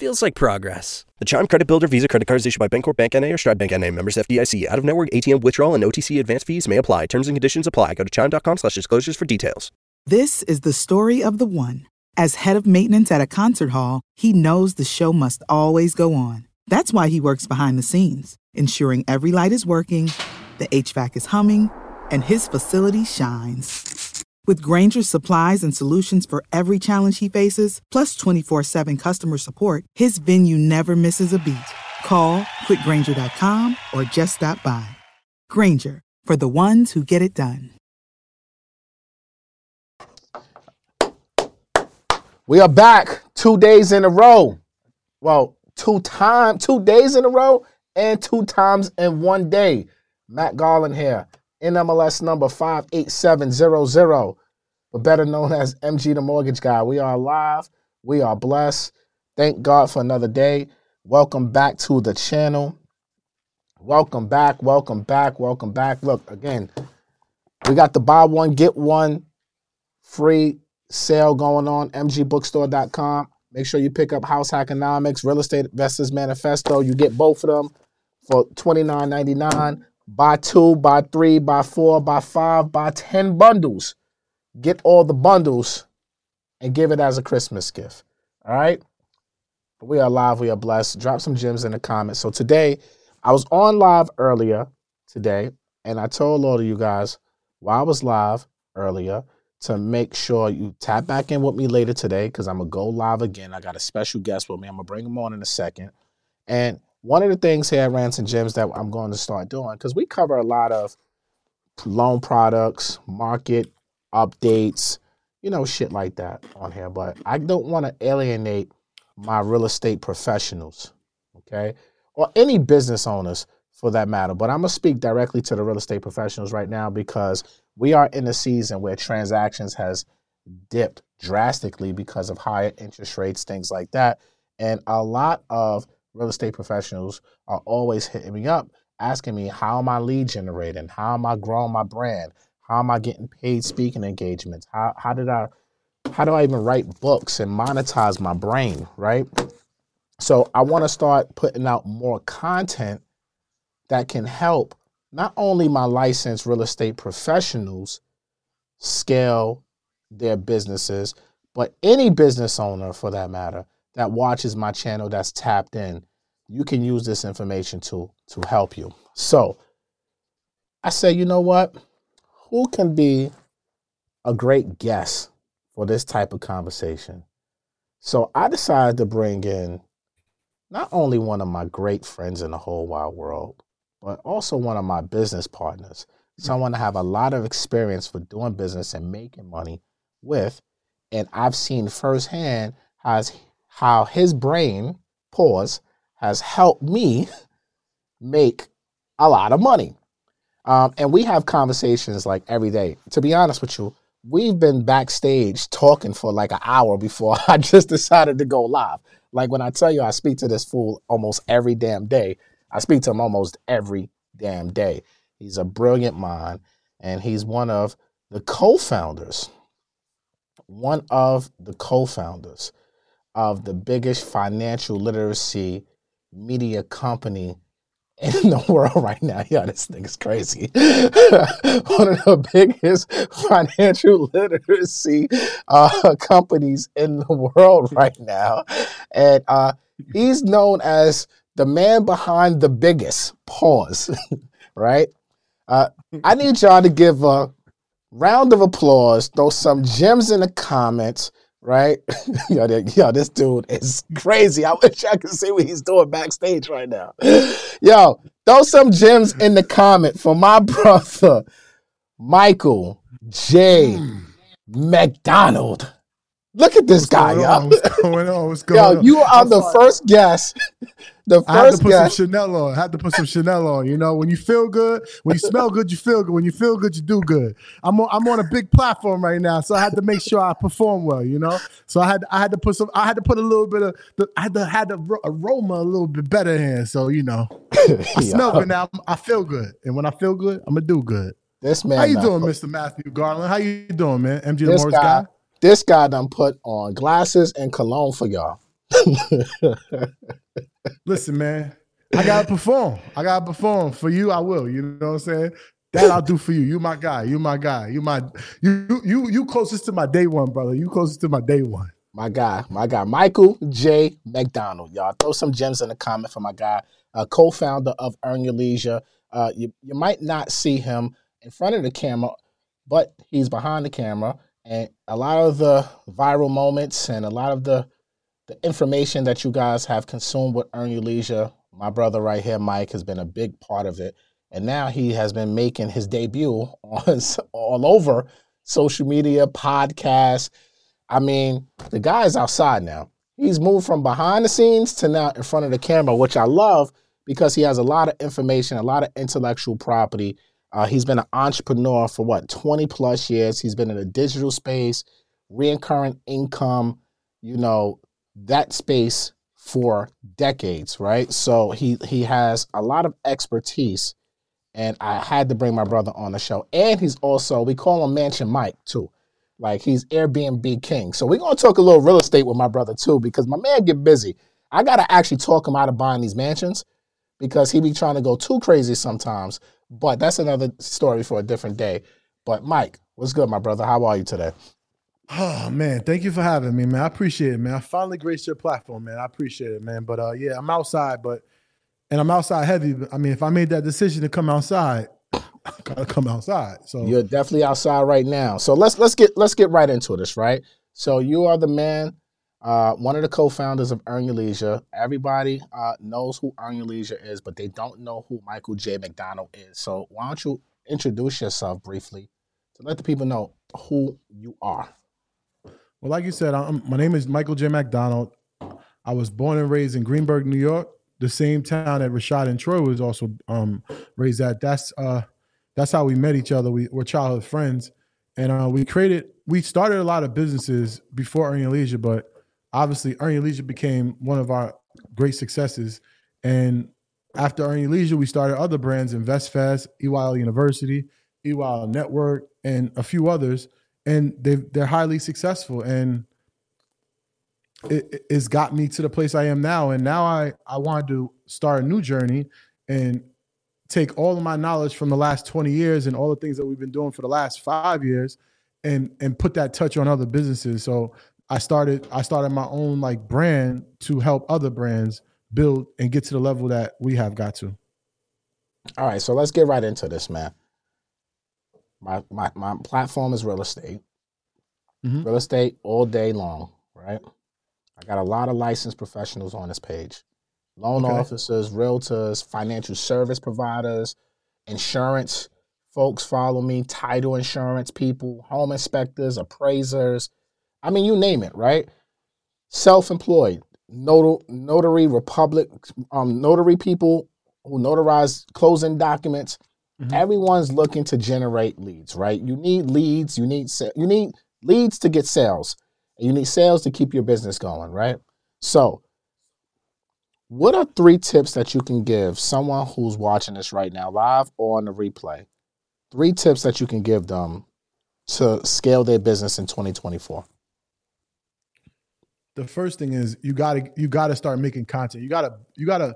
Feels like progress. The Chime Credit Builder Visa Credit Card is issued by Bancorp Bank NA or Stride Bank NA. Members FDIC. Out of network ATM withdrawal and OTC advance fees may apply. Terms and conditions apply. Go to chime.com slash disclosures for details. This is the story of the one. As head of maintenance at a concert hall, he knows the show must always go on. That's why he works behind the scenes, ensuring every light is working, the HVAC is humming, and his facility shines. With Grainger's supplies and solutions for every challenge he faces, plus 24 7 customer support, his venue never misses a beat. Call click grainger.com or just stop by. Grainger, for the ones who get it done. We are back two days in a row. Well, two time, two days in a row, and two times in one day. Matt Garland here, NMLS number 58700, but better known as MG the Mortgage Guy. We are alive. We are blessed. Thank God for another day. Welcome back to the channel. Welcome back. Welcome back. Welcome back. Look, again, we got the buy one, get one free sale going on, mgbookstore.com. Make sure you pick up House Economics, Real Estate Investors Manifesto. You get both of them for $29.99. Buy two, buy three, buy four, buy five, buy 10 bundles. Get all the bundles and give it as a Christmas gift. All right? We are live. We are blessed. Drop some gems in the comments. So today, I was on live earlier today, and I told all of you guys while I was live earlier to make sure you tap back in with me later today because I'm gonna go live again. I got a special guest with me. I'm gonna bring him on in a second. And one of the things here at Rants and Gems that I'm going to start doing because we cover a lot of loan products, market updates, you know, shit like that on here. But I don't want to alienate my real estate professionals, okay, or any business owners for that matter. But I'm gonna speak directly to the real estate professionals right now because we are in a season where transactions has dipped drastically because of higher interest rates, things like that. And a lot of real estate professionals are always hitting me up asking me how am I lead generating? How am I growing my brand? How am I getting paid speaking engagements? How how did I how do I even write books and monetize my brain, right? So I want to start putting out more content that can help not only my licensed real estate professionals scale their businesses, but any business owner for that matter that watches my channel that's tapped in, you can use this information to to help you. So I say, you know what? Who can be a great guest for this type of conversation? So I decided to bring in not only one of my great friends in the whole wide world, but also one of my business partners, someone I have a lot of experience for doing business and making money with. And I've seen firsthand has how his brain, pause, has helped me make a lot of money. Um, and we have conversations like every day. To be honest with you, we've been backstage talking for like an hour before I just decided to go live. Like when I tell you I speak to this fool almost every damn day, I speak to him almost every damn day. He's a brilliant mind, and he's one of the co founders, one of the co founders of the biggest financial literacy media company in the world right now. Yeah, this thing is crazy. One of the biggest financial literacy uh, companies in the world right now. And uh, he's known as the man behind the biggest pause, right? Uh, I need y'all to give a round of applause, throw some gems in the comments, right? yo, yo, this dude is crazy. I wish I could see what he's doing backstage right now. Yo, throw some gems in the comment for my brother, Michael J. Hmm. McDonald. Look at this guy, going yo. What's going on? What's going Yo, on? you are I'm the sorry. first guest. The I had to put guest. some Chanel on. I had to put some Chanel on. You know, when you feel good, when you smell good, you feel good. When you feel good, you do good. I'm on, I'm on a big platform right now, so I had to make sure I perform well. You know, so I had I had to put some. I had to put a little bit of. The, I had to had the aroma a little bit better in. So you know, I smell good now. I feel good, and when I feel good, I'm gonna do good. This man. How you doing, Mr. Matthew Garland? How you doing, man? MG This Lamore's guy, guy. This guy done put on glasses and cologne for y'all. Listen, man, I gotta perform. I gotta perform for you. I will. You know what I'm saying? That I'll do for you. You my guy. You my guy. You my you you you closest to my day one, brother. You closest to my day one. My guy, my guy, Michael J. McDonald. Y'all throw some gems in the comment for my guy, uh, co-founder of Earn Your Leisure. Uh, you you might not see him in front of the camera, but he's behind the camera, and a lot of the viral moments and a lot of the the information that you guys have consumed with Earn Your Leisure, my brother right here, Mike, has been a big part of it. And now he has been making his debut on all over social media, podcasts. I mean, the guy is outside now. He's moved from behind the scenes to now in front of the camera, which I love because he has a lot of information, a lot of intellectual property. Uh, he's been an entrepreneur for what, 20 plus years. He's been in the digital space, reoccurring income, you know, that space for decades, right? So he he has a lot of expertise, and I had to bring my brother on the show. And he's also we call him Mansion Mike too, like he's Airbnb king. So we're gonna talk a little real estate with my brother too, because my man get busy. I gotta actually talk him out of buying these mansions because he be trying to go too crazy sometimes. But that's another story for a different day. But Mike, what's good, my brother? How are you today? Oh man, thank you for having me, man. I appreciate it, man. I finally graced your platform, man. I appreciate it, man. But uh yeah, I'm outside, but and I'm outside heavy. But I mean, if I made that decision to come outside, I gotta come outside. So You're definitely outside right now. So let's let's get let's get right into this, right? So you are the man, uh, one of the co-founders of Earn Your Leisure. Everybody uh, knows who Earn Your Leisure is, but they don't know who Michael J. McDonald is. So why don't you introduce yourself briefly to let the people know who you are? Well, like you said, I'm, my name is Michael J. McDonald. I was born and raised in Greenburgh, New York, the same town that Rashad and Troy was also um, raised at. That's uh, that's how we met each other. We were childhood friends, and uh, we created, we started a lot of businesses before Earn Your Leisure, but obviously Your Leisure became one of our great successes. And after Your Leisure, we started other brands, InvestFest, EYL University, EYL Network, and a few others. And they they're highly successful. And it, it- it's got me to the place I am now. And now I I wanted to start a new journey and take all of my knowledge from the last 20 years and all the things that we've been doing for the last 5 years and and put that touch on other businesses. So I started I started my own like brand to help other brands build and get to the level that we have got to All right, so let's get right into this, man. My my my platform is real estate. Mhm. Real estate all day long, right? I got a lot of licensed professionals on this page. Loan Okay. officers, realtors, financial service providers, insurance folks follow me, title insurance people, home inspectors, appraisers. I mean, you name it, right? Self-employed, notary, notary republic, um, notary people who notarize closing documents. Mhm. Everyone's looking to generate leads, right? You need leads. You need sa- you need leads to get sales. And you need sales to keep your business going, right? So, what are three tips that you can give someone who's watching this right now, live or on the replay? Three tips that you can give them to scale their business in 2024. The first thing is you got to you got to start making content. You got to you got to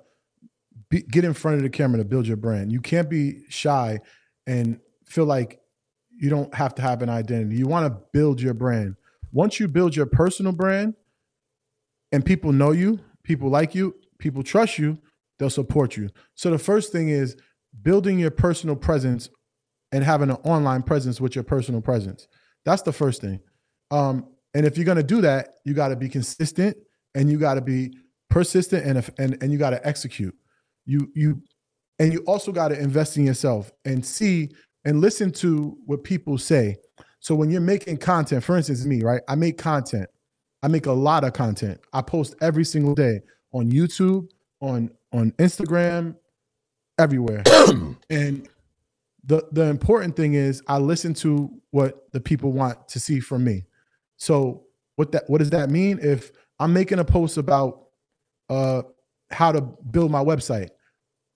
be, get in front of the camera to build your brand. You can't be shy and feel like you don't have to have an identity. You want to build your brand. Once you build your personal brand and people know you, people like you, people trust you, they'll support you. So the first thing is building your personal presence and having an online presence with your personal presence. That's the first thing. Um, and if you're going to do that, you got to be consistent and you got to be persistent and and and you got to execute. You you and you also got to invest in yourself and see and listen to what people say. So when you're making content, for instance, me, right? I make content. I make a lot of content. I post every single day on YouTube, on on Instagram, everywhere. and the the important thing is I listen to what the people want to see from me. So what that what does that mean? If I'm making a post about uh how to build my website,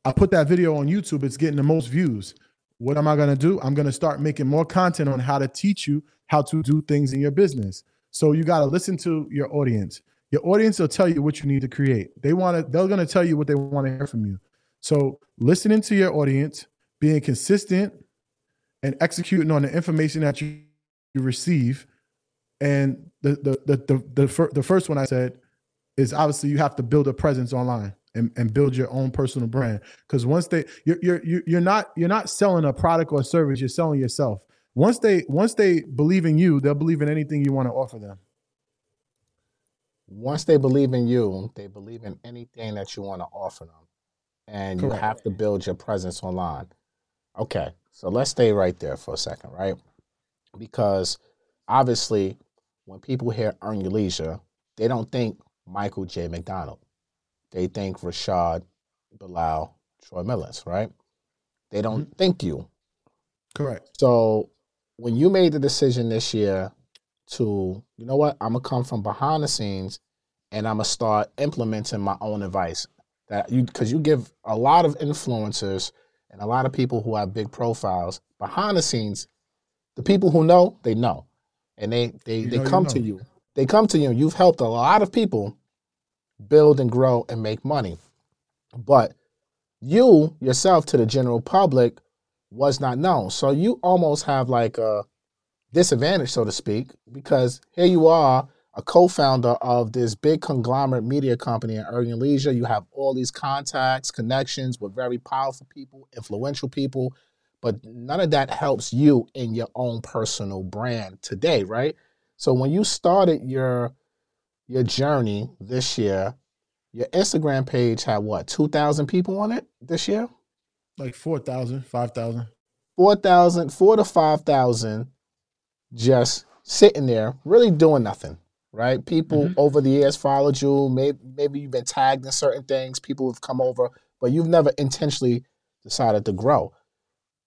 I put that video on YouTube, it's getting the most views. What am I to do? I'm to start making more content on how to teach you how to do things in your business. So you got to listen to your audience. Your audience will tell you what you need to create. They want to they're to tell you what they want to hear from you. So listening to your audience, being consistent and executing on the information that you, you receive and the the the the the, fir- the first one I said is obviously you have to build a presence online and, and build your own personal brand. Because once they you're, you're you're not you're not selling a product or a service you're selling yourself. Once they once they believe in you they'll believe in anything you want to offer them. Once they believe in you they believe in anything that you want to offer them. And Correct. you have to build your presence online. Okay so let's stay right there for a second right? Because obviously when people hear earn your leisure they don't think michael j mcdonald they think Rashad, Bilal, Troy Millings, right? They don't mm-hmm. think you. Correct. So when you made the decision this year to, you know what, I'm gonna come from behind the scenes and I'm gonna start implementing my own advice that you because you give a lot of influencers and a lot of people who have big profiles behind the scenes. The people who know, they know, and they they you they come you know. to you. They come to you. You've helped a lot of people build and grow and make money. But you yourself to the general public was not known. So you almost have like a disadvantage, so to speak, because here you are, a co-founder of this big conglomerate media company in Earn Your Leisure. You have all these contacts, connections with very powerful people, influential people, but none of that helps you in your own personal brand today, right? So when you started your your journey this year, your Instagram page had what, 2,000 people on it this year? Like 4,000, 5,000. 4,000, 4 to 5,000 just sitting there, really doing nothing, right? People mm-hmm. over the years followed you. Maybe, maybe you've been tagged in certain things. People have come over, but you've never intentionally decided to grow.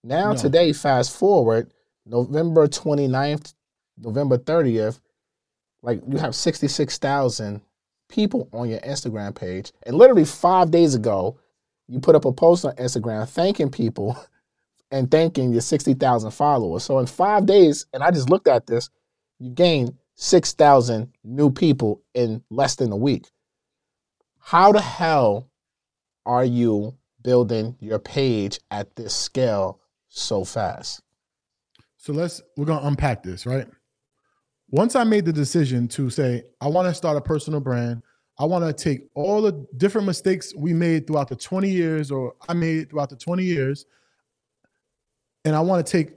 Now, no. today, fast forward, November 29th, November 30th, like you have 66,000 people on your Instagram page. And literally five days ago, you put up a post on Instagram thanking people and thanking your 60,000 followers. So in five days, and I just looked at this, you gained 6,000 new people in less than a week. How the hell are you building your page at this scale so fast? So let's, we're to unpack this, right? once I made the decision to say, I want to start a personal brand, I want to take all the different mistakes we made throughout the 20 years or I made throughout the 20 years, and I want to take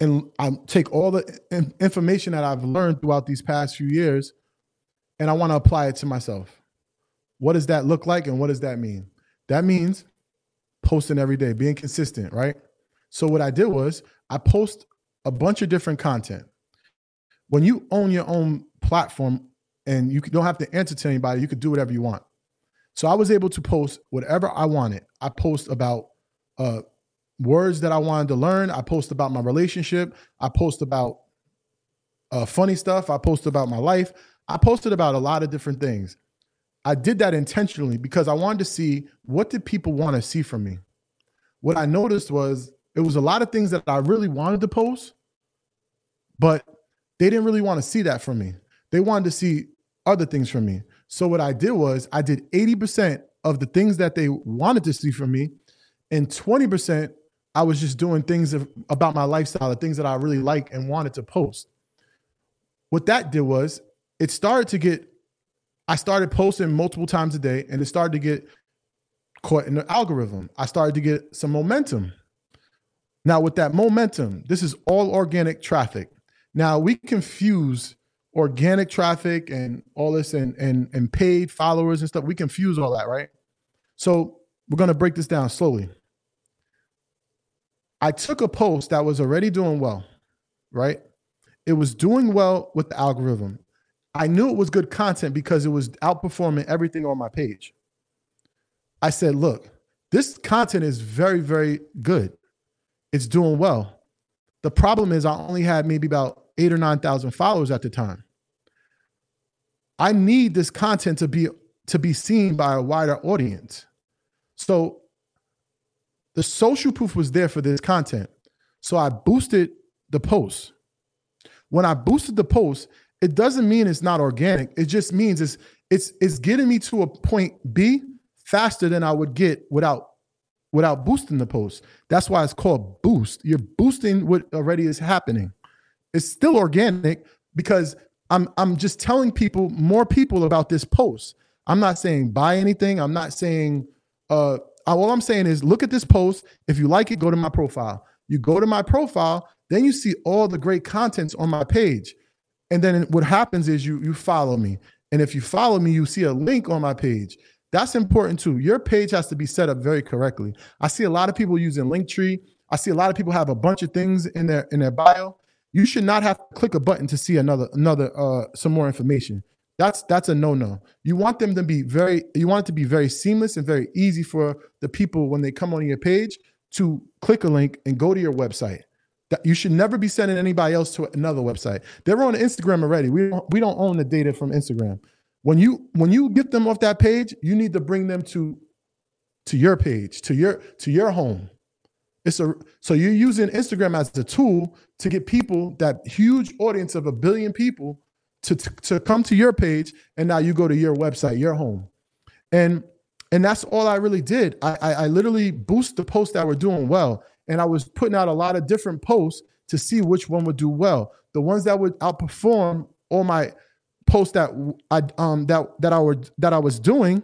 and I take all the information that I've learned throughout these past few years, and I want to apply it to myself. What does that look like, and what does that mean? That means posting every day, being consistent, right? So what I did was I post a bunch of different content when you own your own platform and you don't have to answer to anybody, you could do whatever you want. So I was able to post whatever I wanted. I post about uh, words that I wanted to learn. I post about my relationship. I post about uh, funny stuff. I post about my life. I posted about a lot of different things. I did that intentionally because I wanted to see what did people want to see from me. What I noticed was it was a lot of things that I really wanted to post, but they didn't really want to see that from me. They wanted to see other things from me. So what I did was I did 80% of the things that they wanted to see from me, and 20% I was just doing things about my lifestyle, the things that I really like and wanted to post. What that did was it started to get, I started posting multiple times a day, and it started to get caught in the algorithm. I started to get some momentum. Now, with that momentum, this is all organic traffic. Now we confuse organic traffic and all this and and and paid followers and stuff. We confuse all that, right? So we're gonna break this down slowly. I took a post that was already doing well, right? It was doing well with the algorithm. I knew it was good content because it was outperforming everything on my page. I said, look, this content is very, very good. It's doing well. The problem is I only had maybe about eight or 9,000 followers at the time. I need this content to be to be seen by a wider audience. So the social proof was there for this content. So I boosted the post. When I boosted the post, it doesn't mean it's not organic. It just means it's it's it's getting me to a point B faster than I would get without without boosting the post. That's why it's called boost. You're boosting what already is happening. It's still organic because I'm I'm just telling people more people about this post. I'm not saying buy anything. I'm not saying uh all I'm saying is look at this post. If you like it, go to my profile. You go to my profile, then you see all the great contents on my page. And then what happens is you you follow me. And if you follow me, you see a link on my page. That's important too. Your page has to be set up very correctly. I see a lot of people using Linktree. I see a lot of people have a bunch of things in their in their bio. You should not have to click a button to see another another uh some more information. That's that's a no-no. You want them to be very you want it to be very seamless and very easy for the people when they come on your page to click a link and go to your website. That you should never be sending anybody else to another website. They're on Instagram already. We don't, we don't own the data from Instagram. When you when you get them off that page, you need to bring them to to your page, to your to your home. It's a so you're using Instagram as a tool to get people that huge audience of a billion people to, to, to come to your page, and now you go to your website, your home, and and that's all I really did. I I, I literally boost the posts that were doing well and I was putting out a lot of different posts to see which one would do well. The ones that would outperform all my posts that I um that that I were that I was doing,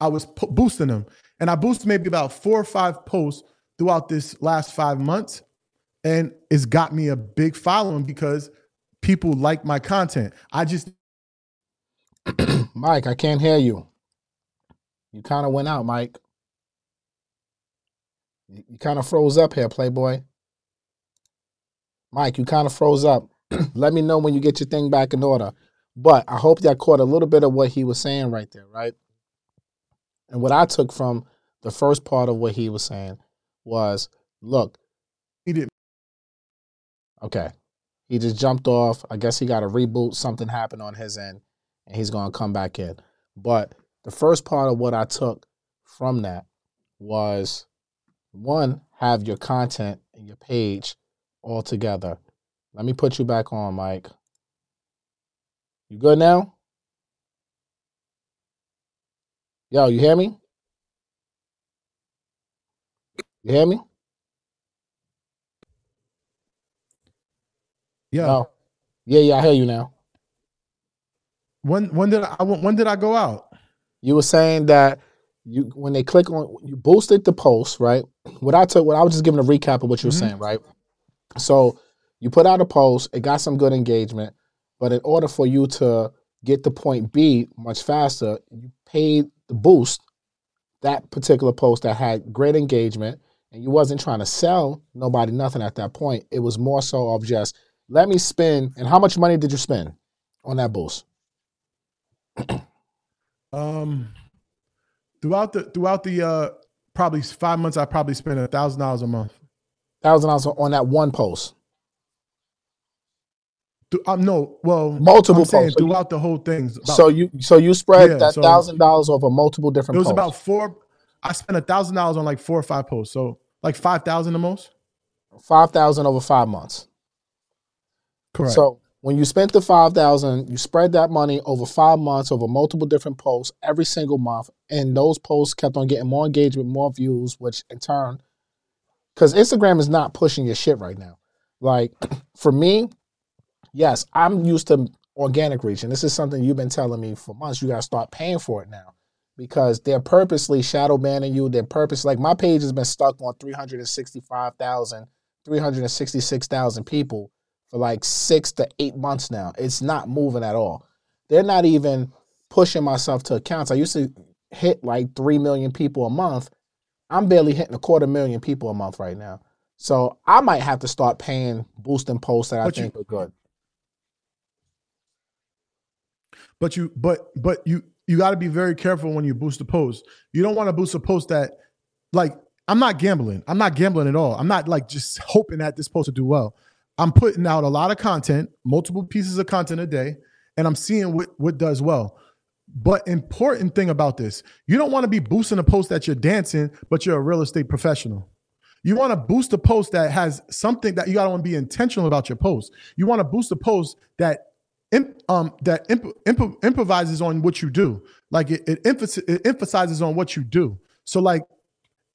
I was po- boosting them, and I boosted maybe about four or five posts throughout this last five months, and it's got me a big following because people like my content. I just Mike, I can't hear you. You kind of went out, Mike. You kind of froze up here, Playboy. Mike, you kind of froze up. Let me know when you get your thing back in order. But I hope that caught a little bit of what he was saying right there, right? And what I took from the first part of what he was saying was look, he didn't. Okay. He just jumped off. I guess he got a reboot. Something happened on his end, and he's going to come back in. But the first part of what I took from that was one, have your content and your page all together. Let me put you back on, Mike. You good now? Yo, you hear me? You hear me? Yeah. No. Yeah, yeah, I hear you now. When when did I when did I go out? You were saying that you when they click on you boosted the post, right? What I took, what I was just giving a recap of what you were mm-hmm. saying, right? So you put out a post, it got some good engagement, but in order for you to get to point B much faster, you paid the boost that particular post that had great engagement, and you wasn't trying to sell nobody nothing at that point. It was more so of just let me spend. And how much money did you spend on that boost? um throughout the throughout the uh probably five months, I probably spent a thousand dollars a month. Thousand dollars on that one post. Um, no, well, multiple posts throughout the whole thing. About, so you so you spread yeah, that thousand so dollars over multiple different. Posts it was posts. about four. I spent a thousand dollars on like four or five posts, so like five thousand the most. Five thousand over five months. Correct. So when you spent the 5000 you spread that money over five months over multiple different posts every single month and those posts kept on getting more engagement more views which in turn because instagram is not pushing your shit right now like for me yes i'm used to organic reach and this is something you've been telling me for months you got to start paying for it now because they're purposely shadow banning you they're purposely like my page has been stuck on 365000 366000 people for like six to eight months now. It's not moving at all. They're not even pushing myself to accounts. I used to hit like 3 million people a month. I'm barely hitting a quarter million people a month right now. So I might have to start paying boosting posts that I think you, are good. But you but but you you got to be very careful when you boost a post. You don't want to boost a post that like I'm not gambling. I'm not gambling at all. I'm not like just hoping that this post will do well. I'm putting out a lot of content, multiple pieces of content a day, and I'm seeing what what does well. But important thing about this, you don't want to be boosting a post that you're dancing, but you're a real estate professional. You want to boost a post that has something that you got to want to be intentional about your post. You want to boost a post that um, that imp- imp- improvises on what you do. Like it, it, emphasis- it emphasizes on what you do. So like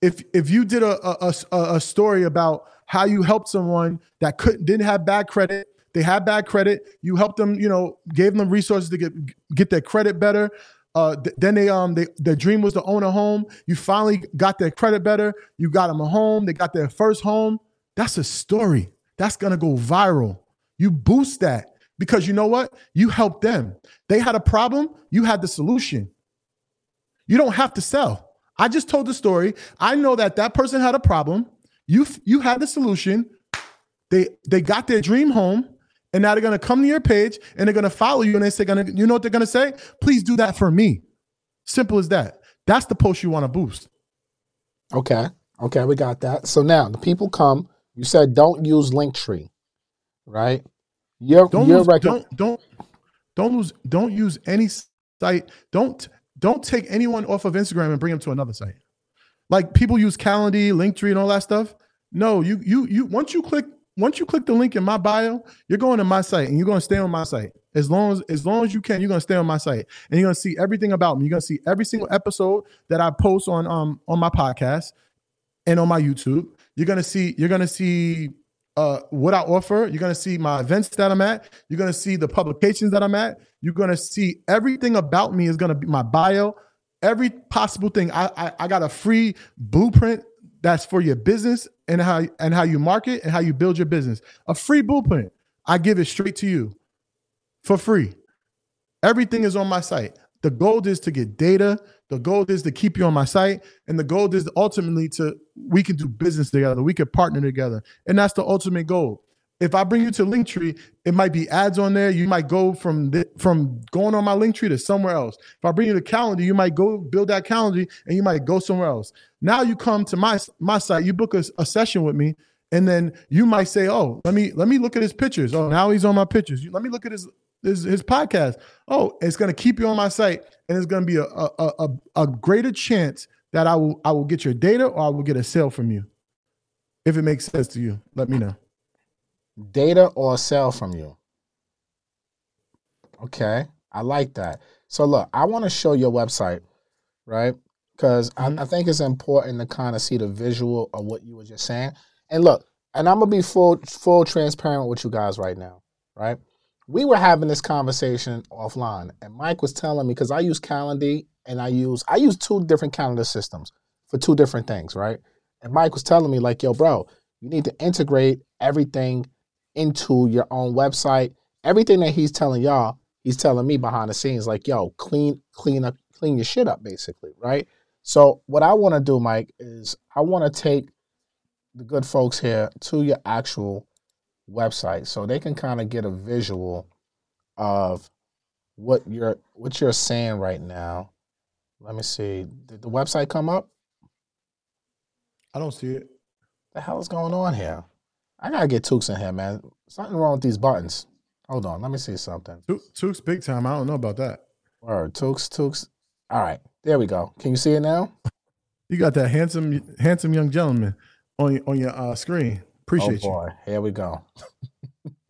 if if you did a, a, a, a story about how you helped someone that couldn't didn't have bad credit, they had bad credit, you helped them, you know, gave them resources to get get their credit better. Uh, th- then they um they their dream was to own a home. You finally got their credit better. You got them a home. They got their first home. That's a story. That's gonna go viral. You boost that because you know what? You helped them. They had a problem. You had the solution. You don't have to sell. I just told the story. I know that that person had a problem. You you had the solution. They they got their dream home, and now they're gonna come to your page and they're gonna follow you, and they say, "Gonna you know what they're gonna say? Please do that for me." Simple as that. That's the post you want to boost. Okay, okay, we got that. So now the people come. You said don't use Linktree, right? You're, don't you're lose, rec- don't don't don't lose don't use any site. Don't don't take anyone off of Instagram and bring them to another site. Like people use Calendly, Linktree, and all that stuff. No, you you you once you click once you click the link in my bio, you're going to my site and you're going to stay on my site. As long as as long as you can, you're going to stay on my site and you're going to see everything about me. You're going to see every single episode that I post on um on my podcast and on my YouTube. You're going to see you're going to see uh, what I offer. You're going to see my events that I'm at. You're going to see the publications that I'm at. You're going to see everything about me is going to be my bio, every possible thing. I, I, I got a free blueprint that's for your business and how and how you market and how you build your business. A free blueprint. I give it straight to you for free. Everything is on my site. The goal is to get data. The goal is to keep you on my site. And the goal is ultimately to we can do business together. We can partner together. And that's the ultimate goal. If I bring you to Linktree, it might be ads on there. You might go from the, from going on my Linktree to somewhere else. If I bring you to calendar, you might go build that calendar and you might go somewhere else. Now you come to my my site, you book a, a session with me, and then you might say, "Oh, let me let me look at his pictures. Oh, now he's on my pictures. Let me look at his his, his podcast. Oh, it's going to keep you on my site, and it's going to be a, a a a greater chance that I will I will get your data or I will get a sale from you. If it makes sense to you, let me know. Data or a sale from you. Okay, I like that. So look, I want to show your website, right? Because mm-hmm. I, I think it's important to kind of see the visual of what you were just saying. And look, and I'm gonna be full full transparent with you guys right now, right? We were having this conversation offline, and Mike was telling me because I use Calendly and I use I use two different calendar systems for two different things, right? And Mike was telling me like, "Yo, bro, you need to integrate everything into your own website. Everything that he's telling y'all, he's telling me behind the scenes, like, yo, clean, clean up, clean your shit up, basically, right? So what I want to do, Mike, is I want to take the good folks here to your actual website so they can kind of get a visual of what you're what you're saying right now. Let me see. Did the website come up? I don't see it. The hell is going on here? I gotta get Tooks in here, man. Something wrong with these buttons. Hold on, let me see something. Tooks big time. I don't know about that. Or Tooks, Tooks. All right, there we go. Can you see it now? You got that handsome, handsome young gentleman on on your uh, screen. Oh, Appreciate oh boy. you. Here we go.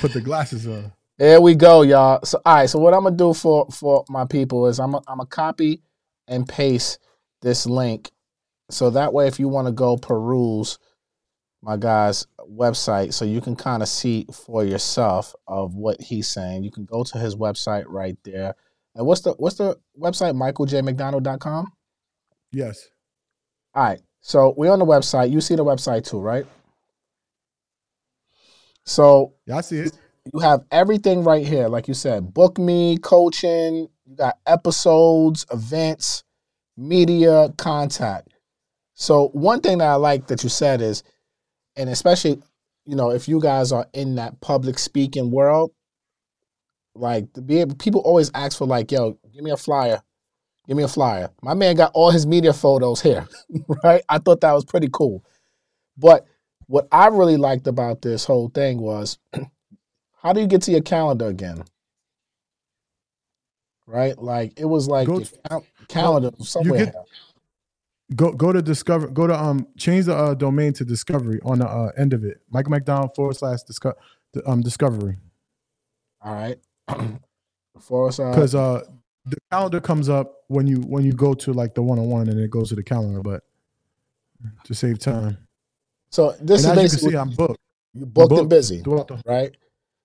put the glasses on. There we go, y'all. So all right. So what I'm gonna do for for my people is I'm a, I'm a copy and paste this link, so that way if you want to go peruse my guy's website, so you can kind of see for yourself of what he's saying. You can go to his website right there. And what's the what's the website? MichaelJMcDonald.com. Yes. All right. So we're on the website. You see the website too, right? So yeah, I see it. You have everything right here, like you said. Book me, coaching. You got episodes, events, media, contact. So one thing that I like that you said is, and especially, you know, if you guys are in that public speaking world, like to be able. People always ask for like, yo, give me a flyer, give me a flyer. My man got all his media photos here, right? I thought that was pretty cool. But what I really liked about this whole thing was, how do you get to your calendar again? Right, like it was like Go your to- cal- calendar somewhere. get- Go go to discover. Go to um change the uh, domain to discovery on the uh, end of it. Michael McDonald forward slash disco- um discovery All right. Us, uh, because uh the calendar comes up when you when you go to like the one on one and it goes to the calendar. But to save time, so this and is basically can see, I'm booked. you booked and busy. right?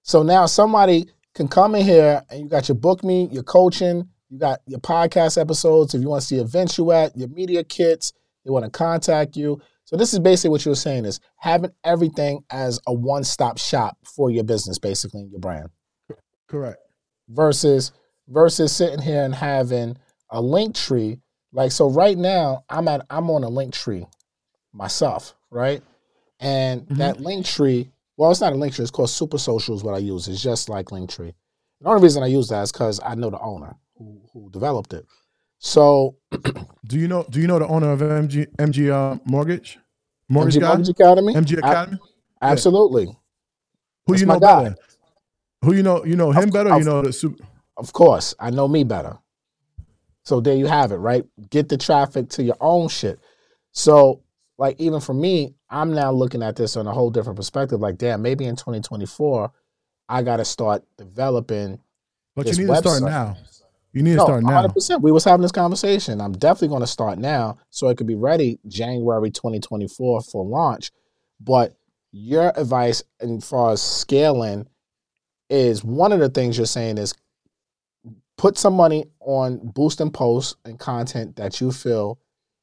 So now somebody can come in here and you got your book me, your coaching, you got your podcast episodes. If you want to see events you at, your media kits, they want to contact you. So this is basically what you were saying is having everything as a one-stop shop for your business, basically, your brand. correct. Versus versus sitting here and having a link tree. Like so right now, I'm at I'm on a link tree myself, right? And Mhm. that link tree, well, it's not a link tree, it's called Super Social is what I use. It's just like Linktree. The only reason I use that is because I know the owner who, who developed it. So Do you know Do you know the owner of MG MG uh, Mortgage? Mortgage MG. Mortgage Academy? MG I- Academy. absolutely. Who that's you my know guy. better? Who you know? You know him Of- better. Or you know the super. Of course, I know me better. So there you have it, right? Get the traffic to your own shit. So, like, even for me, I'm now looking at this on a whole different perspective. Like, damn, maybe in 2024, I got to start developing. But you need to start now. You need to start now. 100%. We was having this conversation. I'm definitely going to start now so it could be ready January 2024 for launch. But your advice as far as scaling is one of the things you're saying is put some money on boosting posts and content that you feel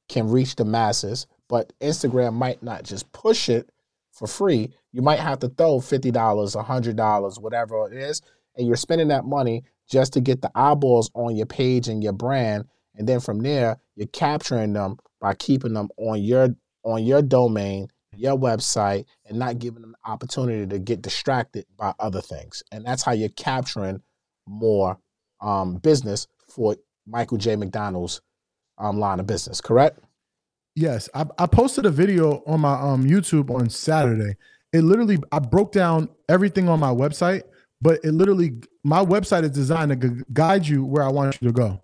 can reach the masses, but Instagram might not just push it for free. You might have to throw $50, $100, whatever it is, and you're spending that money just to get the eyeballs on your page and your brand. And then from there, you're capturing them by keeping them on your on your domain, your website, and not giving them the opportunity to get distracted by other things. And that's how you're capturing more um, business for Michael J. McDonald's um, line of business, correct? Yes, I, I posted a video on my um YouTube on Saturday. It literally I broke down everything on my website, but it literally my website is designed to gu- guide you where I want you to go.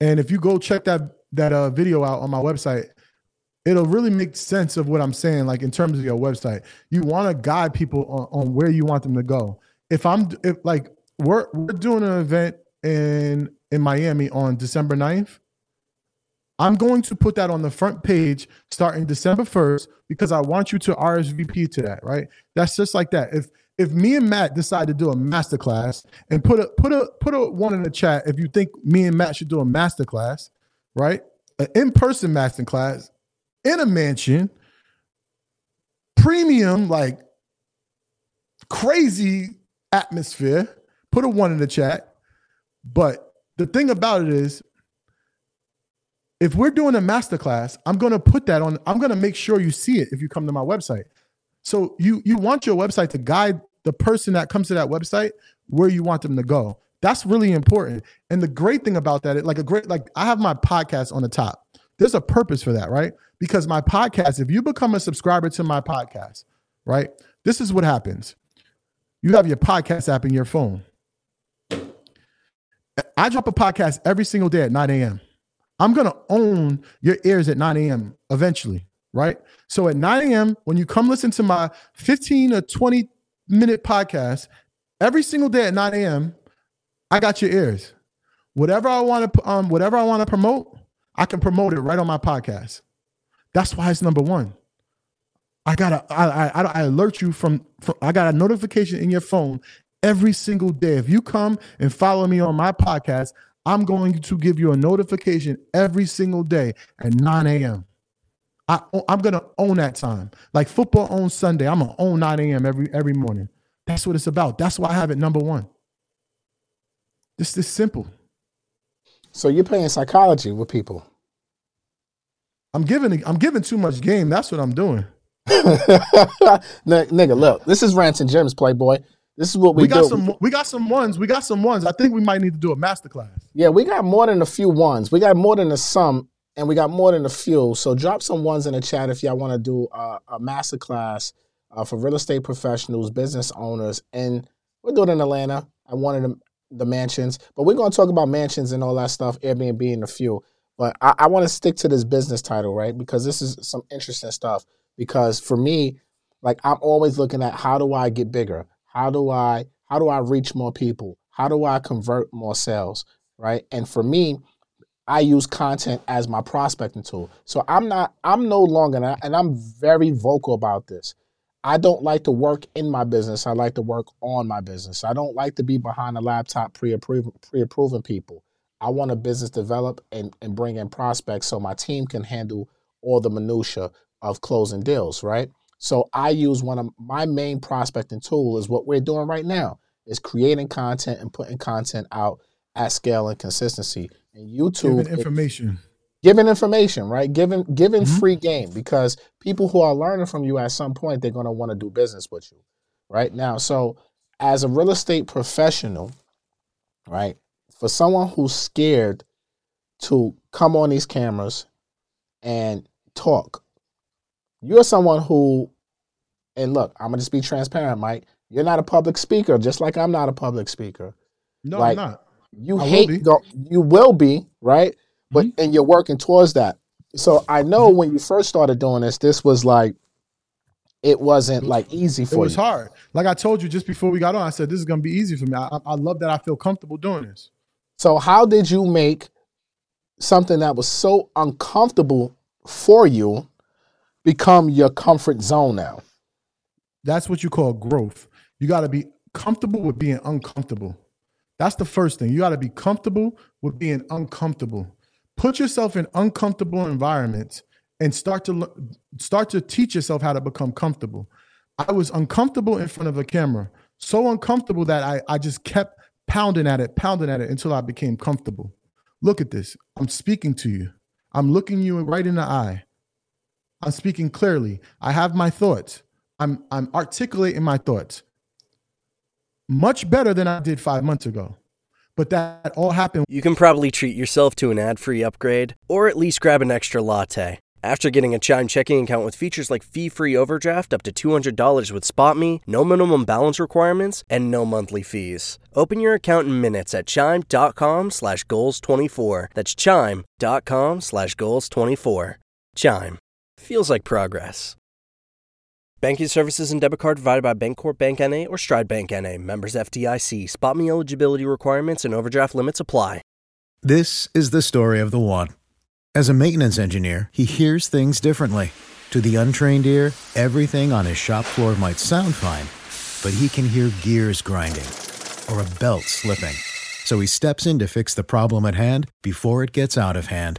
And if you go check that that uh, video out on my website, it'll really make sense of what I'm saying. Like in terms of your website, you want to guide people on, on where you want them to go. If I'm if like we're we're doing an event in in Miami on December 9th. I'm going to put that on the front page starting December 1st because I want you to RSVP to that, right? That's just like that. If if me and Matt decide to do a masterclass and put a put a put a one in the chat if you think me and Matt should do a masterclass, right? An in-person masterclass in a mansion, premium, like crazy atmosphere. Put a one in the chat. But the thing about it is, if we're doing a masterclass, I'm going to put that on. I'm going to make sure you see it if you come to my website. So you you want your website to guide the person that comes to that website where you want them to go. That's really important. And the great thing about that, like a great like I have my podcast on the top. There's a purpose for that, right? Because my podcast, if you become a subscriber to my podcast, right? This is what happens. You have your podcast app in your phone. I drop a podcast every single day at 9 a.m. I'm gonna own your ears at 9 a.m. eventually, right? So at 9 a.m., when you come listen to my 15 or 20 minute podcast every single day at 9 a.m., I got your ears. Whatever I want to um, whatever I want to promote, I can promote it right on my podcast. That's why it's number one. I gotta I I, I alert you from, from I got a notification in your phone every single day. If you come and follow me on my podcast, I'm going to give you a notification every single day at 9 a.m. I, I'm gonna own that time. Like football on Sunday. I'm gonna own 9 a.m. every every morning. That's what it's about. That's why I have it number one. This is simple. So you're playing psychology with people. I'm giving I'm giving too much game. That's what I'm doing. N- nigga, look, this is Rants and Gems, Playboy. This is what we, We got do. some. We got some ones. We got some ones. I think we might need to do a masterclass. Yeah, we got more than a few ones. We got more than a sum and we got more than a few. So drop some ones in the chat if y'all want to do a, a master class uh, for real estate professionals, business owners, and we're doing it in Atlanta at one of the, the mansions. But we're going to talk about mansions and all that stuff, Airbnb and a few. But I, I want to stick to this business title, right? Because this is some interesting stuff. Because for me, like I'm always looking at how do I get bigger? How do I how do I reach more people? How do I convert more sales? Right. And for me, I use content as my prospecting tool. So I'm not, I'm no longer, and I'm very vocal about this. I don't like to work in my business. I like to work on my business. I don't like to be behind a laptop pre-approving, pre-approving people. I want a business develop and, and bring in prospects so my team can handle all the minutia of closing deals, right? So I use one of my main prospecting tool is what we're doing right now is creating content and putting content out at scale and consistency. And YouTube Giving information. giving information, right? Giving giving Mhm. free game because people who are learning from you at some point they're going to want to do business with you, right? Now, so as a real estate professional, right? For someone who's scared to come on these cameras and talk, you're someone who and look, I'm going to just be transparent, Mike. You're not a public speaker just like I'm not a public speaker No, Like- I'm not. you I hate go, you will be right but mm-hmm. and you're working towards that so i know mm-hmm. when you first started doing this this was like it wasn't like easy for you. It was you hard. Like I told you just before we got on, I said this is gonna be easy for me. I- I love that I feel comfortable doing this. so how did you make something that was so uncomfortable for you become your comfort zone now That's what you call growth. You got to be comfortable with being uncomfortable. That's the first thing. You got to be comfortable with being uncomfortable. Put yourself in uncomfortable environments and start to start to teach yourself how to become comfortable. I was uncomfortable in front of a camera, so uncomfortable that I, I just kept pounding at it, pounding at it until I became comfortable. Look at this. I'm speaking to you. I'm looking you right in the eye. I'm speaking clearly. I have my thoughts. I'm I'm articulating my thoughts much better than I did five months ago. But that all happened. You can probably treat yourself to an ad free upgrade, or at least grab an extra latte. After getting a Chime checking account with features like fee free overdraft up to $200 with SpotMe, no minimum balance requirements, and no monthly fees. Open your account in minutes at chime.com slash goals24. That's chime.com slash goals24. Chime. Feels like progress. Banking services and debit card provided by Bancorp Bank NA or Stride Bank NA. Members FDIC. SpotMe eligibility requirements and overdraft limits apply. This is the story of the one. As a maintenance engineer, he hears things differently. To the untrained ear, everything on his shop floor might sound fine, but he can hear gears grinding or a belt slipping. So he steps in to fix the problem at hand before it gets out of hand.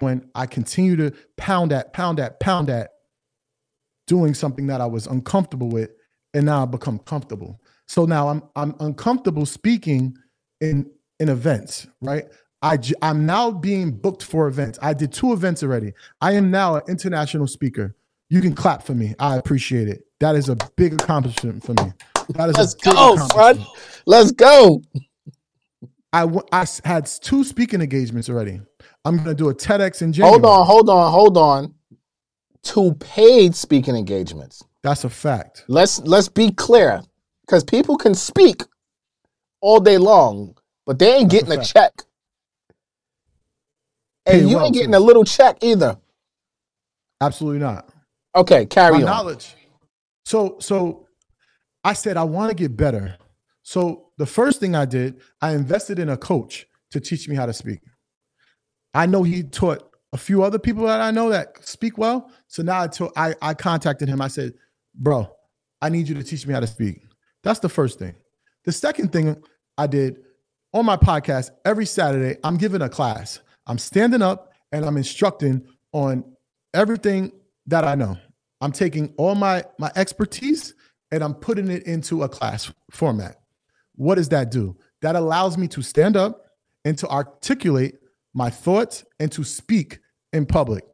When I continue to pound at, pound at, pound at doing something that I was uncomfortable with, and now I become comfortable. So now I'm I'm uncomfortable speaking in in events, right? I I'm now being booked for events. I did two events already. I am now an international speaker. You can clap for me. I appreciate it. That is a big accomplishment for me. That is let's a big go son let's go I, w- I had two speaking engagements already. I'm gonna do a TEDx in January. hold on hold on hold on two paid speaking engagements That's a fact. let's let's be clear because people can speak all day long but they ain't That's getting a fact. check and you well, ain't getting a little check either Absolutely not. okay carry My on knowledge. So so I said I want to get better. So the first thing I did, I invested in a coach to teach me how to speak. I know he taught a few other people that I know that speak well. So now I, told, I, I contacted him. I said, bro, I need you to teach me how to speak. That's the first thing. The second thing I did on my podcast every Saturday, I'm giving a class. I'm standing up and I'm instructing on everything that I know. I'm taking all my my expertise and I'm putting it into a class format. What does that do? That allows me to stand up and to articulate my thoughts and to speak in public.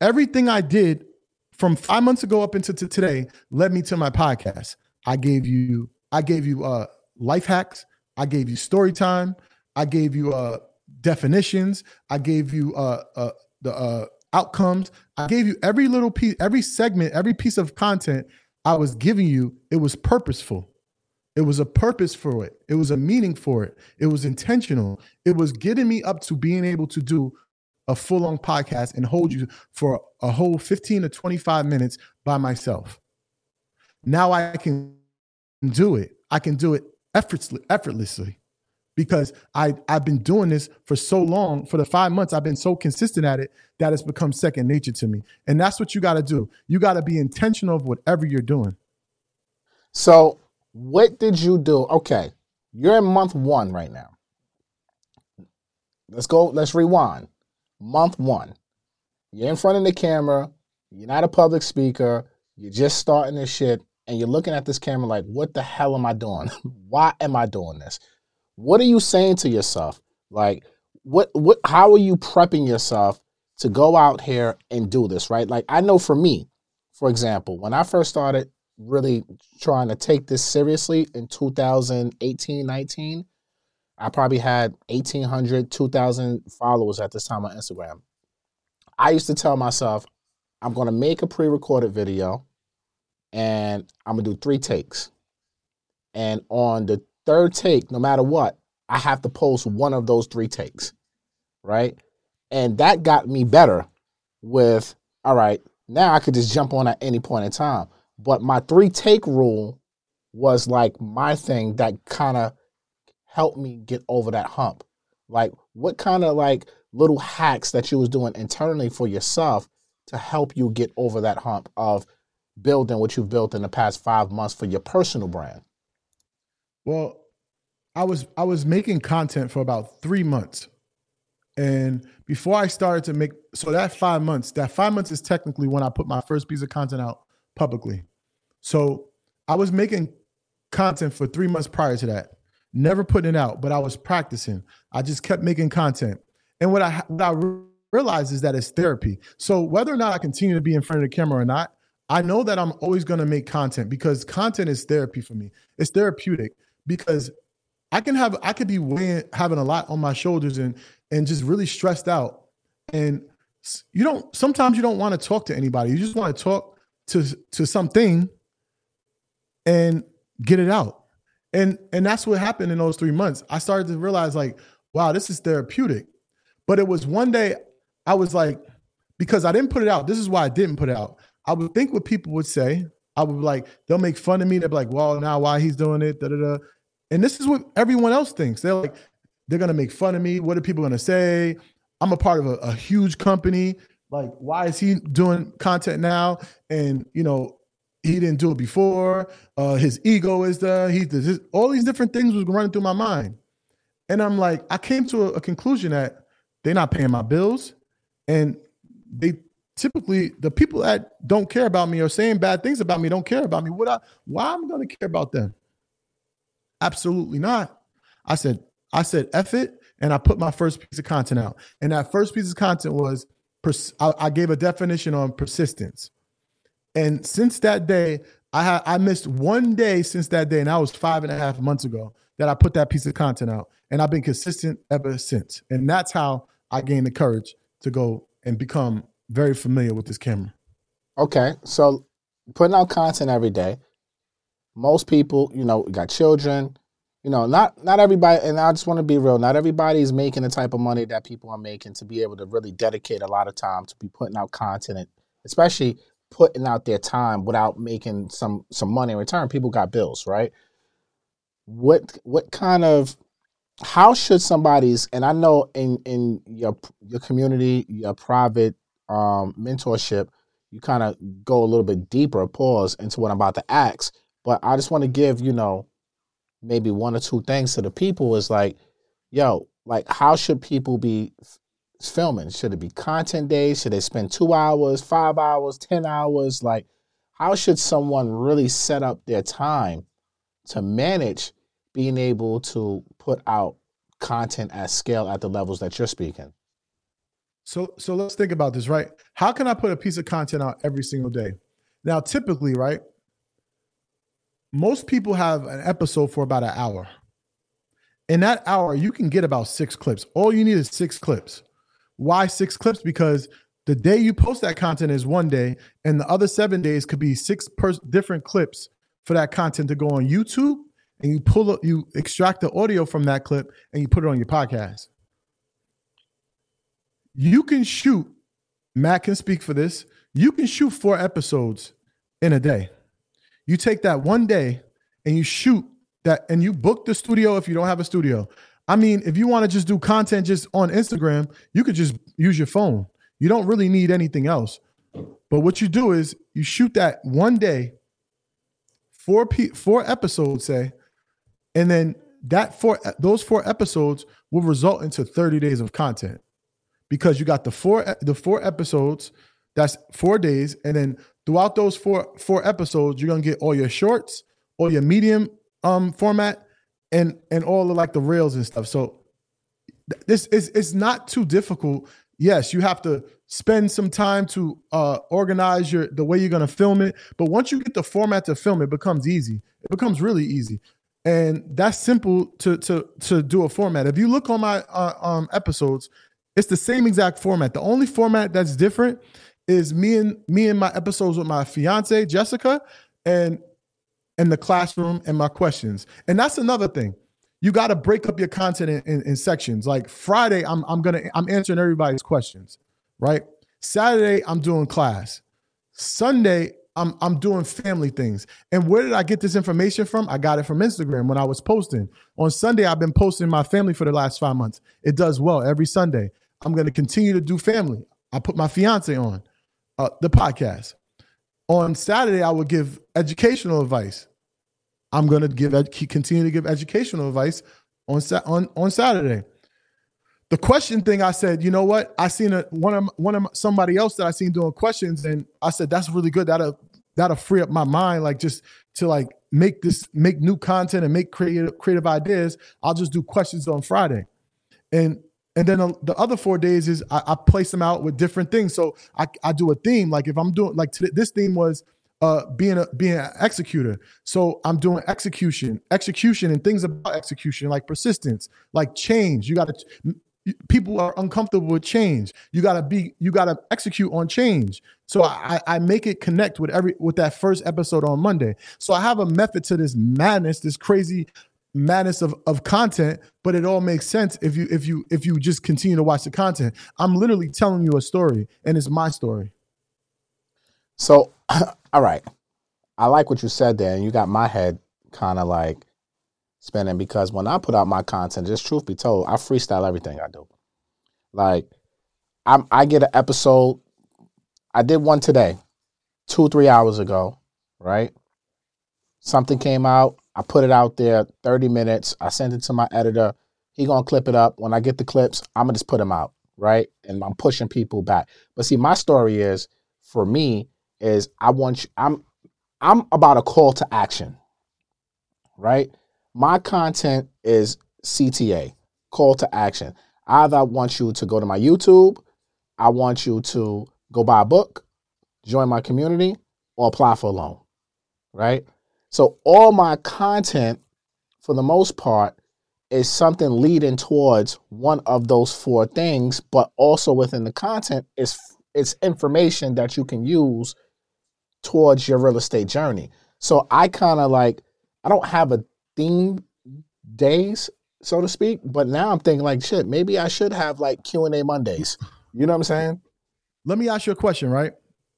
Everything I did from 5 months ago up into today led me to my podcast. I gave you I gave you uh life hacks, I gave you story time, I gave you uh definitions, I gave you uh uh the uh outcomes. I gave you every little piece, every segment, every piece of content I was giving you, it was purposeful. It was a purpose for it. It was a meaning for it. It was intentional. It was getting me up to being able to do a full on podcast and hold you for a whole 15 to 25 minutes by myself. Now I can do it. I can do it effortlessly. effortlessly because I I've been doing this for so long. For the five months, I've been so consistent at it that it's become second nature to me. And that's what you got to do. You got to be intentional of whatever you're doing. So, what did you do? Okay, you're in month one right now. Let's go. Let's rewind. Month one. You're in front of the camera. You're not a public speaker. You're just starting this shit, and you're looking at this camera like, "What the hell am I doing? Why am I doing this?" what are you saying to yourself? Like, what, what, how are you prepping yourself to go out here and do this, right? Like, I know for me, for example, when I first started really trying to take this seriously in 2018, 19, I probably had 1,800, 2,000 followers at this time on Instagram. I used to tell myself, I'm going to make a pre recorded video and I'm going to do three takes. And on the third take, no matter what, I have to post one of those three takes, right? And that got me better with, all right, now I could just jump on at any point in time. But my three take rule was like my thing that kind of helped me get over that hump. Like, what kind of like little hacks that you was doing internally for yourself to help you get over that hump of building what you've built in the past five months for your personal brand? Well, I was I was making content for about three months, and before I started to make so that five months, that five months is technically when I put my first piece of content out publicly. So I was making content for three months prior to that, never putting it out, but I was practicing. I just kept making content, and what I what I realized is that it's therapy. So whether or not I continue to be in front of the camera or not, I know that I'm always going to make content because content is therapy for me. It's therapeutic because I can have I could be weighing having a lot on my shoulders and and just really stressed out. And you don't sometimes you don't want to talk to anybody. You just want to talk to to something and get it out. And and that's what happened in those 3 months. I started to realize like, wow, this is therapeutic. But it was one day I was like because I didn't put it out. This is why I didn't put it out. I would think what people would say. I would be like, they'll make fun of me. They'll be like, well, now why he's doing it, da da da. And this is what everyone else thinks. They're like, they're gonna make fun of me. What are people gonna say? I'm a part of a, a huge company. Like, why is he doing content now? And you know, he didn't do it before. Uh, his ego is the he does this. All these different things was running through my mind, and I'm like, I came to a, a conclusion that they're not paying my bills, and they typically the people that don't care about me or saying bad things about me don't care about me. What I why I'm gonna care about them? Absolutely not. I said, I said, F it. And I put my first piece of content out. And that first piece of content was, I, I gave a definition on persistence. And since that day, I had I missed one day since that day, and that was five and a half months ago that I put that piece of content out. And I've been consistent ever since. And that's how I gained the courage to go and become very familiar with this camera. Okay. So putting out content every day most people, you know, got children, you know, not not everybody and I just want to be real, not everybody is making the type of money that people are making to be able to really dedicate a lot of time to be putting out content, especially putting out their time without making some some money in return. People got bills, right? what what kind of how should somebody's and I know in in your your community, your private um, mentorship, you kind of go a little bit deeper, pause into what I'm about to ask. But I just want to give you know maybe one or two things to the people is like, yo, like how should people be filming? Should it be content days? Should they spend two hours, five hours, ten hours? Like, how should someone really set up their time to manage being able to put out content at scale at the levels that you're speaking? So so let's think about this, right? How can I put a piece of content out every single day? Now, typically, right? Most people have an episode for about an hour. In that hour, you can get about six clips. All you need is six clips. Why six clips? Because the day you post that content is one day, and the other seven days could be six per- different clips for that content to go on YouTube and you pull up, you extract the audio from that clip and you put it on your podcast. You can shoot, Matt can speak for this. You can shoot four episodes in a day. You take that one day and you shoot that, and you book the studio if you don't have a studio. I mean, if you want to just do content just on Instagram, you could just use your phone. You don't really need anything else. But what you do is you shoot that one day, four p four episodes, say, and then that four those four episodes will result into 30 days of content because you got the four the four episodes that's four days and then throughout those four four episodes you're gonna get all your shorts all your medium um format and and all of like the rails and stuff. So this is it's not too difficult. Yes you have to spend some time to uh organize your the way you're gonna film it. But once you get the format to film it becomes easy. It becomes really easy. And that's simple to to to do a format. If you look on my uh, um, episodes, it's the same exact format. The only format that's different is me and me and my episodes with my fiance Jessica, and and the classroom and my questions. And that's another thing. You got to break up your content in, in, in sections. Like Friday, I'm I'm gonna I'm answering everybody's questions, right? Saturday, I'm doing class. Sunday, I'm I'm doing family things. And where did I get this information from? I got it from Instagram when I was posting. On Sunday, I've been posting my family for the last five months. It does well every Sunday. I'm to continue to do family. I put my fiance on uh, the podcast. On Saturday, I will give educational advice. I'm going to give continue to give educational advice on on on Saturday. The question thing, I said, you know what? I seen a, one of one of somebody else that I seen doing questions, and I said that's really good. That'll that'll free up my mind, like just to like make this make new content and make creative creative ideas. I'll just do questions on Friday, and and then the other four days is I, I place them out with different things. So I I do a theme. Like if I'm doing like today, this theme was uh being a being an executor. So I'm doing execution, execution and things about execution like persistence, like change. You got to people are uncomfortable with change. You gotta be, you gotta execute on change. So I, I make it connect with every with that first episode on Monday. So I have a method to this madness, this crazy madness of, of content, but it all makes sense if you if you if you just continue to watch the content. I'm literally telling you a story, and it's my story. So, all right, I like what you said there, and you got my head kind of like spinning because when I put out my content, just truth be told, I freestyle everything I do. Like I'm I get an episode. I did one today, two, three hours ago, right? Something came out. I put it out there, 30 minutes. I sent it to my editor. He gonna clip it up. When I get the clips, I'm gonna just put them out, right? And I'm pushing people back. But see, my story is for me is I want you, I'm I'm about a call to action, right? My content is CTA, call to action. Either I want you to go to my YouTube, I want you to go buy a book, join my community, or apply for a loan, right? So all my content, for the most part, is something leading towards one of those four things, but also within the content is it's information that you can use towards your real estate journey. So I kind of like I don't have a theme days, so to speak. But now I'm thinking like, shit, maybe I should have like Q and A Mondays. You know what I'm saying? Let me ask you a question, right?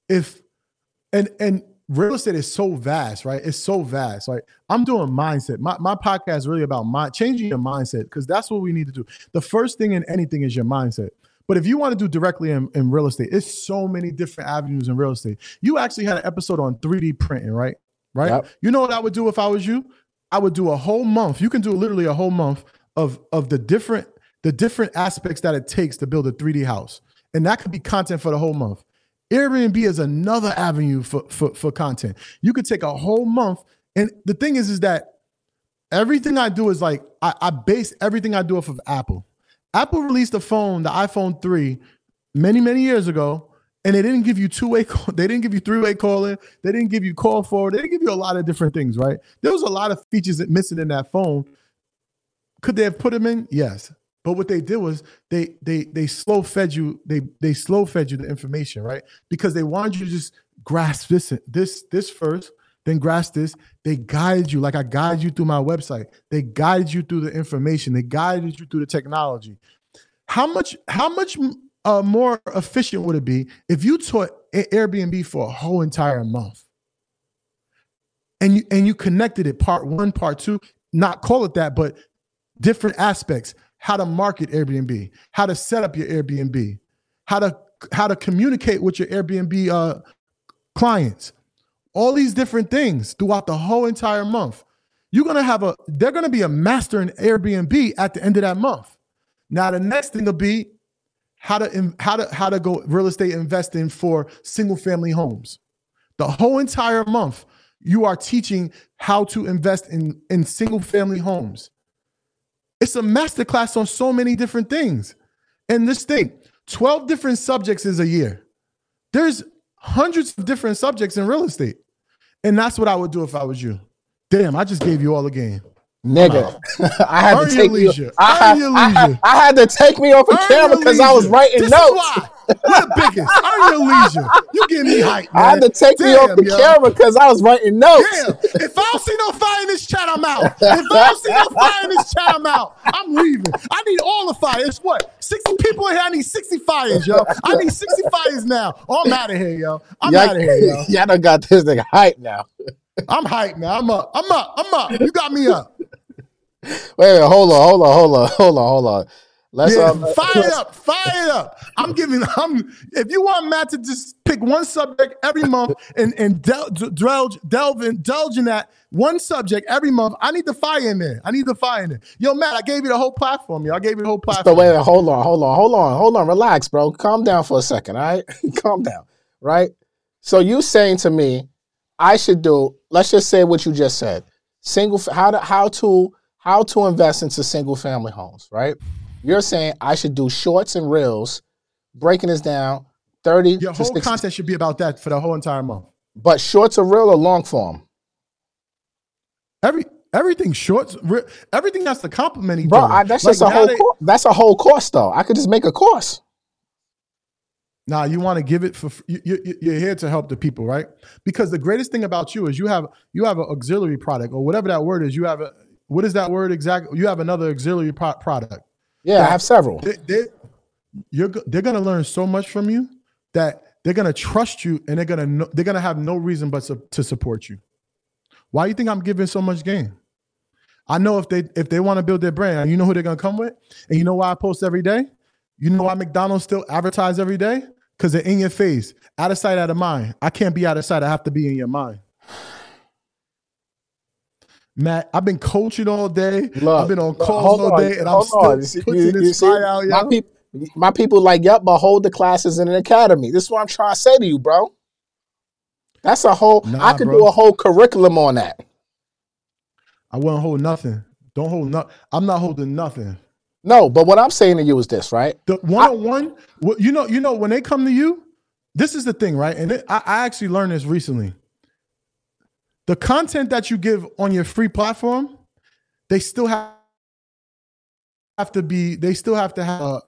If and and real estate is so vast, right? It's so vast. Like I'm doing mindset. My my podcast is really about mind changing your mindset because that's what we need to do. The first thing in anything is your mindset. But if you want to do directly in, in real estate, it's so many different avenues in real estate. You actually had an episode on 3D printing, right? Right. Yep. You know what I would do if I was you? I would do a whole month. You can do literally a whole month of of the different the different aspects that it takes to build a 3D house. And that could be content for the whole month. Airbnb is another avenue for, for, for content. You could take a whole month. And the thing is, is that everything I do is like I, I base everything I do off of Apple. Apple released a phone, the iPhone 3, many, many years ago, and they didn't give you two-way call, they didn't give you three-way calling, they didn't give you call forward, they didn't give you a lot of different things, right? There was a lot of features that missing in that phone. Could they have put them in? Yes. But what they did was they they they slow fed you they they slow fed you the information right because they wanted you to just grasp this this this first then grasp this. They guided you like I guided you through my website. They guided you through the information. They guided you through the technology. How much how much uh, more efficient would it be if you taught Airbnb for a whole entire month? And you and you connected it part one part two not call it that but different aspects. How to market Airbnb, how to set up your Airbnb, how to how to communicate with your Airbnb uh, clients. All these different things throughout the whole entire month. You're gonna have a they're gonna be a master in Airbnb at the end of that month. Now the next thing will be how to how to how to go real estate investing for single family homes. The whole entire month you are teaching how to invest in in single family homes. It's a masterclass on so many different things. And this thing, 12 different subjects is a year. There's hundreds of different subjects in real estate. And that's what I would do if I was you. Damn, I just gave you all the game. Nigga, I had Earn to your take you. I Earn had, your I. I had to take me off of Earn camera because I was writing this notes. We're the biggest. Earn your leisure. You give me hype, man. I had to take me off the yo. camera because I was writing notes. Damn. If I don't see no fire in this chat, I'm out. If I don't see no fire in this chat, I'm out. I'm leaving. I need all the fire. It's what? 60 people in here. I need 60 fires, yo. I need 60 fires now. Oh, I'm out of here, yo. I'm out of here, yo. y'all done got this nigga hype now. I'm hyped now. I'm up. I'm up. I'm up. You got me up. Wait, wait, hold on, hold on, hold on, hold on, hold on. Let's Yeah, um, fire it up, fire it up. I'm giving. I'm. If you want Matt to just pick one subject every month and and del- delve delve in, delve in that one subject every month, I need the fire in there. I need the fire in there. Yo, Matt, I gave you the whole platform. Yo, I gave you the whole platform. wait, wait, hold on, hold on, hold on, hold on. Relax, bro. Calm down for a second, all right? Calm down, right? So you saying to me, I should do? Let's just say what you just said. Single, how to how to how to invest into single family homes, right? You're saying I should do shorts and reels, breaking this down, thirty Your to whole 60, content should be about that for the whole entire month. but shorts or real or long form, Every everything shorts, re- everything has to complement each bro. other. I, that's Like just a whole. they- cour- that's a whole course, though. I could just make a course. Nah, you want to give it for you, you, you're here to help the people, right? Because the greatest thing about you is you have you have an auxiliary product or whatever that word is. You have a what is that word exactly? You have another auxiliary pro- product. Yeah, I have several. They, they, you're they're gonna learn so much from you that they're gonna trust you and they're gonna know, they're gonna have no reason but to, to support you. Why do you think I'm giving so much game? I know if they if they want to build their brand, you know who they're gonna come with, and you know why I post every day. You know why McDonald's still advertise every day? Because they're in your face, out of sight, out of mind. I can't be out of sight. I have to be in your mind. Matt, I've been coaching all day. Look, I've been on calls all on, day, and I'm still on. Putting you- this you see, fire out, my yo. people, my people like, yep, but hold the classes in an academy. This is what I'm trying to say to you, bro. That's a whole. Nah, I could bro. do a whole curriculum on that. I won't hold nothing. Don't hold nothing. I'm not holding nothing. No, but what I'm saying to you is this, right? The one on one, you know, you know, when they come to you, this is the thing, right? And it, I, I actually learned this recently. The content that you give on your free platform, they still have have to be. They still have to have a,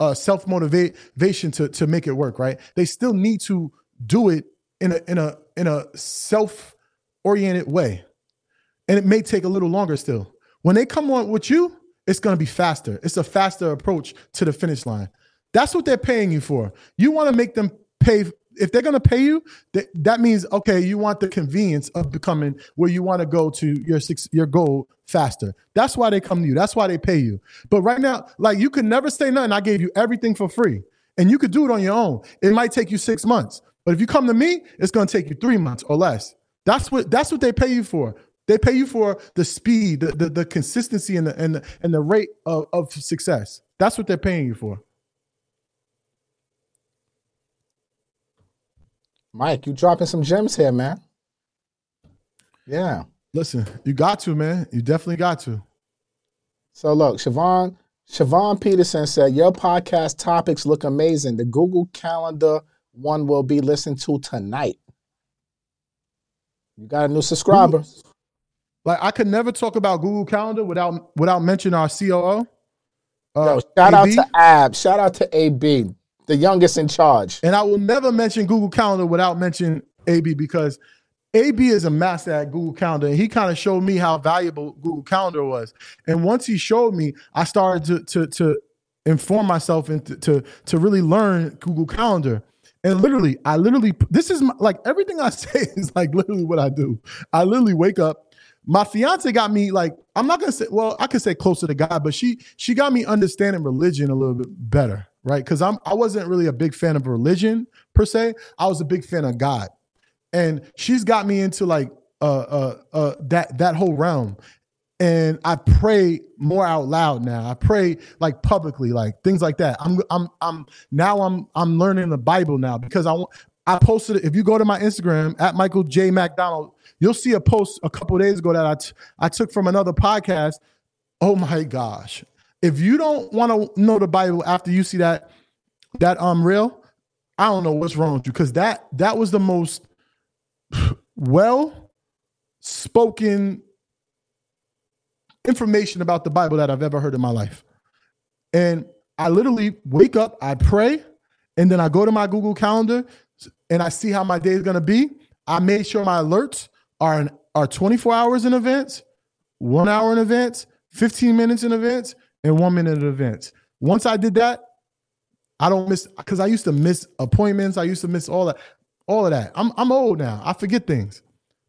a self motivation to to make it work, right? They still need to do it in a in a in a self oriented way, and it may take a little longer still. When they come on with you, it's going to be faster. It's a faster approach to the finish line. That's what they're paying you for. You want to make them pay if they're gonna pay you, that, that means okay, you want the convenience of becoming where you want to go to your six your goal faster. That's why they come to you. That's why they pay you. But right now, like you could never say nothing. I gave you everything for free, and you could do it on your own. It might take you six months, but if you come to me, it's gonna take you three months or less. That's what that's what they pay you for. They pay you for the speed, the the, the consistency, and the and the, and the rate of, of success. That's what they're paying you for. Mike, you dropping some gems here, man. Yeah. Listen, you got to, man. You definitely got to. So look, Siobhan, Siobhan Peterson said, Your podcast topics look amazing. The Google Calendar one will be listened to tonight. You got a new subscriber. Like I could never talk about Google Calendar without without mentioning our COO. Uh, Yo, shout out to Ab. Shout out to AB, the youngest in charge. And I will never mention Google Calendar without mentioning AB because AB is a master at Google Calendar, and he kind of showed me how valuable Google Calendar was. And once he showed me, I started to to, to inform myself and to, to to really learn Google Calendar. And literally, I literally this is my, like everything I say is like literally what I do. I literally wake up. My fiance got me like I'm not gonna say well I could say closer to God, but she she got me understanding religion a little bit better, right? Because I'm I wasn't really a big fan of religion per se. I was a big fan of God and she's got me into like uh uh uh that that whole realm and I pray more out loud now. I pray like publicly, like things like that. I'm I'm I'm now I'm I'm learning the Bible now because I want I posted if you go to my Instagram at Michael J MacDonald, you'll see a post a couple days ago that I, t- I took from another podcast. Oh my gosh. If you don't want to know the Bible after you see that that um reel, I don't know what's wrong with you because that that was the most well spoken information about the Bible that I've ever heard in my life. And I literally wake up, I pray, and then I go to my Google Calendar and I see how my day is going to be. I made sure my alerts are an, are 24 hours in advance, one hour in advance, 15 minutes in advance, and one minute in advance. Once I did that, I don't miss because I used to miss appointments. I used to miss all that all of that. I'm I'm old now. I forget things.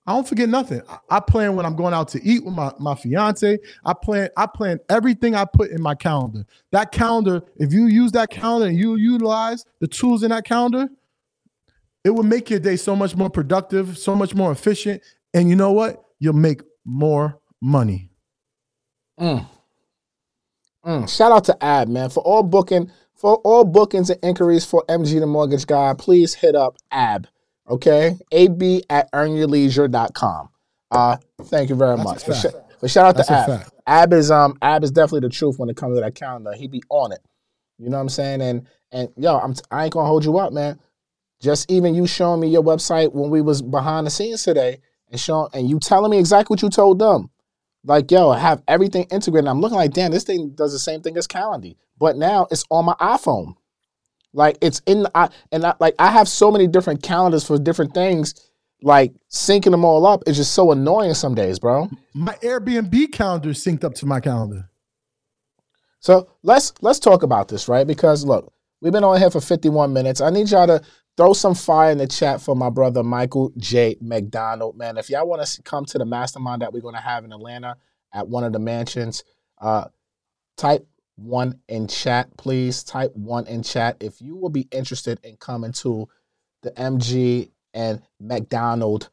I don't forget nothing. I, I plan when I'm going out to eat with my, my fiance. I plan I plan everything I put in my calendar. That calendar, if you use that calendar and you utilize the tools in that calendar, it will make your day so much more productive, so much more efficient. And you know what? You'll make more money. Mm. Mm. Shout out to Ab, man, for all booking for all bookings and inquiries for MG the Mortgage Guy, please hit up AB, okay? AB at earnyourleisure.com. Uh, thank you very That's much. But, sh- but shout out That's to Ab. Ab is um Ab is definitely the truth when it comes to that calendar. He be on it. You know what I'm saying? And and yo, I'm t- I ain't gonna hold you up, man. Just even you showing me your website when we was behind the scenes today and showing and you telling me exactly what you told them. Like, yo, I have everything integrated. I'm looking like, damn, this thing does the same thing as Calendly, but now it's on my iPhone. Like it's in the, I and I, like I have so many different calendars for different things. Like syncing them all up is just so annoying some days, bro. My Airbnb calendar is synced up to my calendar. So let's let's talk about this, right? Because look, we've been on here for 51 minutes. I need y'all to throw some fire in the chat for my brother Michael J. MacDonald. Man, if y'all want to come to the mastermind that we're going to have in Atlanta at one of the mansions, uh, type one in chat, please. Type one in chat if you will be interested in coming to the MG and MacDonald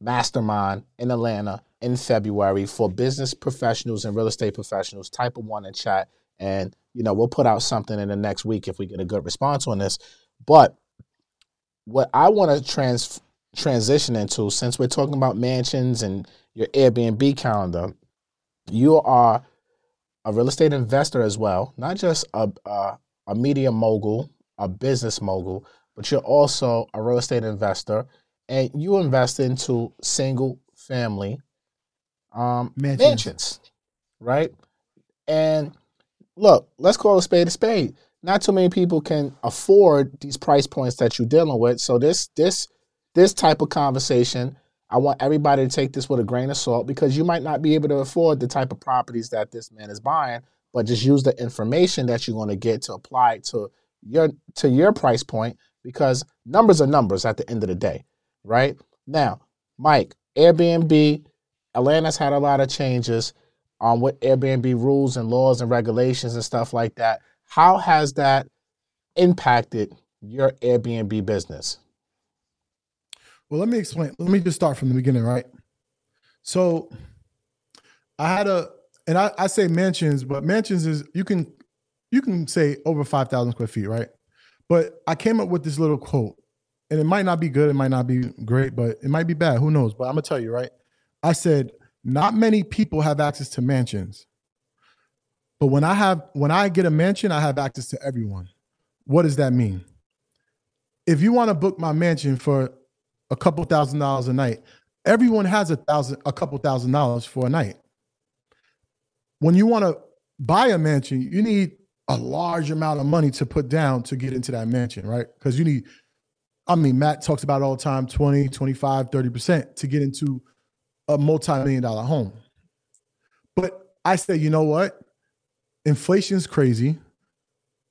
mastermind in Atlanta in February for business professionals and real estate professionals. Type of one in chat, and you know we'll put out something in the next week if we get a good response on this. But what I want to trans transition into, since we're talking about mansions and your Airbnb calendar, you are a real estate investor as well, not just a a, a media mogul, a business mogul, but you're also a real estate investor, and you invest into single family um, Mansions. mansions, right? And look, let's call a spade a spade. Not too many people can afford these price points that you're dealing with. So this this this type of conversation, I want everybody to take this with a grain of salt because you might not be able to afford the type of properties that this man is buying, but just use the information that you're going to get to apply to your to your price point because numbers are numbers at the end of the day, right? Now, Mike, Airbnb, Atlanta's had a lot of changes um, with Airbnb rules and laws and regulations and stuff like that. How has that impacted your Airbnb business? Well, let me explain. Let me just start from the beginning, right? So I had a, and I, I say mansions, but mansions is you can you can say over five thousand square feet, right? But I came up with this little quote, and it might not be good, it might not be great, but it might be bad. Who knows? But I'm gonna tell you, right? I said, not many people have access to mansions. But when I have when I get a mansion, I have access to everyone. What does that mean? If you want to book my mansion for a couple thousand dollars a night, everyone has a thousand a couple thousand dollars for a night. When you want to buy a mansion, you need a large amount of money to put down to get into that mansion, right? Because you need, I mean, Matt talks about all the time 20, 25, 30% to get into a multi-million dollar home. But I say, you know what? Inflation's crazy.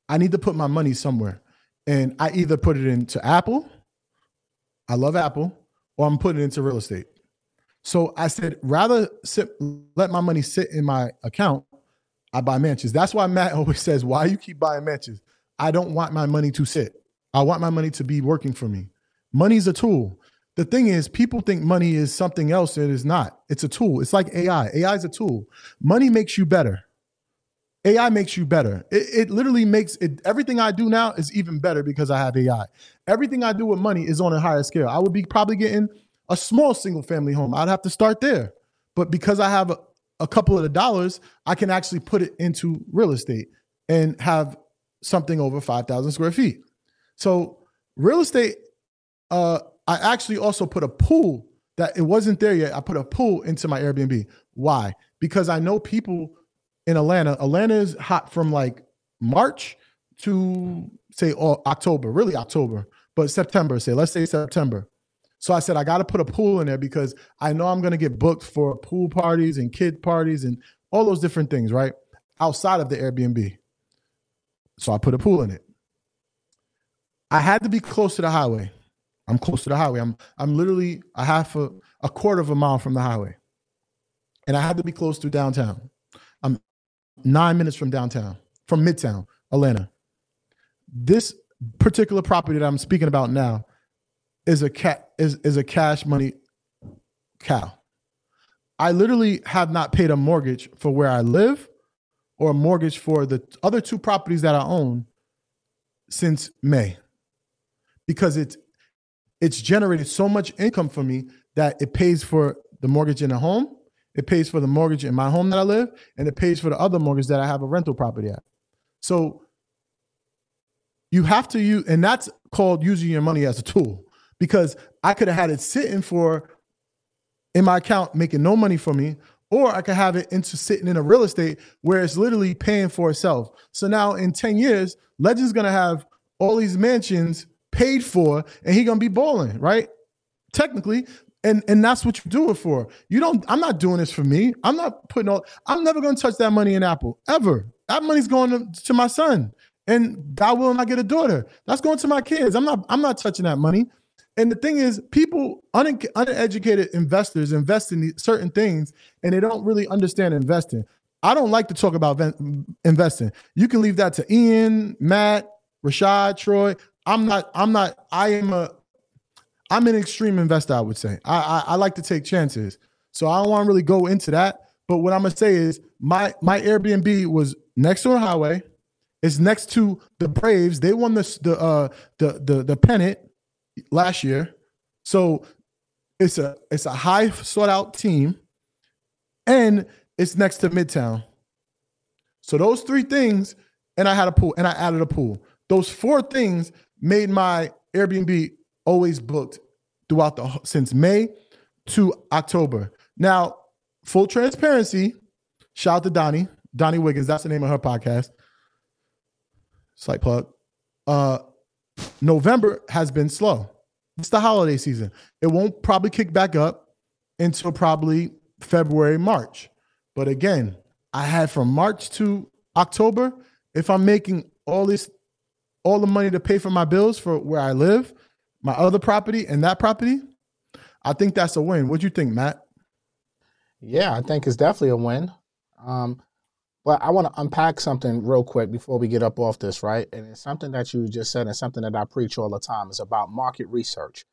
I need to put my money somewhere. And I either put it into Apple, I love Apple, or I'm putting it into real estate. So I said, rather sit, let my money sit in my account, I buy mansions. That's why Matt always says, why you keep buying mansions? I don't want my money to sit. I want my money to be working for me. Money's a tool. The thing is, people think money is something else. and It is not. It's a tool. It's like AI. AI is a tool. Money makes you better. AI makes you better. It, it literally makes it. Everything I do now is even better because I have AI. Everything I do with money is on a higher scale. I would be probably getting a small single family home. I'd have to start there. But because I have a, a couple of the dollars, I can actually put it into real estate and have something over 5,000 square feet. So real estate uh, I actually also put a pool that it wasn't there yet. I put a pool into my Airbnb. Why? Because I know people in Atlanta. Atlanta is hot from like March to say oh, October, really October, but September, say, let's say September. So I said, I got to put a pool in there because I know I'm going to get booked for pool parties and kid parties and all those different things, right? Outside of the Airbnb. So I put a pool in it. I had to be close to the highway. I'm close to the highway. I'm I'm literally a half a, a quarter of a mile from the highway. And I had to be close to downtown. Nine minutes from downtown, from Midtown, Atlanta. This particular property that I'm speaking about now is a cat is, is a cash money cow. I literally have not paid a mortgage for where I live or a mortgage for the other two properties that I own since May because it's it's generated so much income for me that it pays for the mortgage in the home, it pays for the mortgage in my home that I live, and it pays for the other mortgage that I have a rental property at. So you have to use, and that's called using your money as a tool because I could have had it sitting for in my account making no money for me, or I could have it into sitting in a real estate where it's literally paying for itself. So now in 10 years, Legend's gonna have all these mansions paid for, and he gonna be balling, right? Technically, and and that's what you do it for. You don't. I'm not doing this for me. I'm not putting all. I'm never gonna touch that money in Apple ever. That money's going to, to my son, and God willing, I get a daughter. That's going to my kids. I'm not. I'm not touching that money. And the thing is, people, un- uneducated investors invest in certain things and they don't really understand investing. I don't like to talk about ven- investing. You can leave that to Ian, Matt, Rashad, Troy. I'm not. I'm not. I am a. I'm an extreme investor. I would say. I I, I like to take chances. So I don't want to really go into that. But what I'm gonna say is my my Airbnb was next to a highway. It's next to the Braves. They won the the uh, the the the pennant last year. So it's a it's a high sought out team, and it's next to Midtown. So those three things, and I had a pool, and I added a pool. Those four things made my Airbnb always booked throughout the since May to October. Now, full transparency, shout out to Donnie, Donnie Wiggins. That's the name of her podcast. Slight plug. Uh, November has been slow. It's the holiday season. It won't probably kick back up until probably February, March. But again, I had from March to October. If I'm making all this all the money to pay for my bills for where I live, my other property, and that property, I think that's a win. What do you think, Matt? Yeah, I think it's definitely a win. Um, but I want to unpack something real quick before we get up off this, right? And it's something that you just said and something that I preach all the time. It's about market research,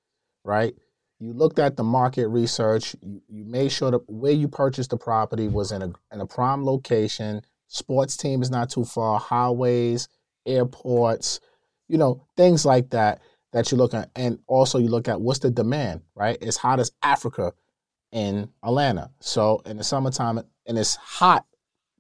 right? You looked at the market research, you, you made sure that where you purchased the property was in a in a prime location, sports team is not too far, highways, airports, you know, things like that that you look at. And also you look at what's the demand, right? It's hot as Africa in Atlanta. So in the summertime, and it's hot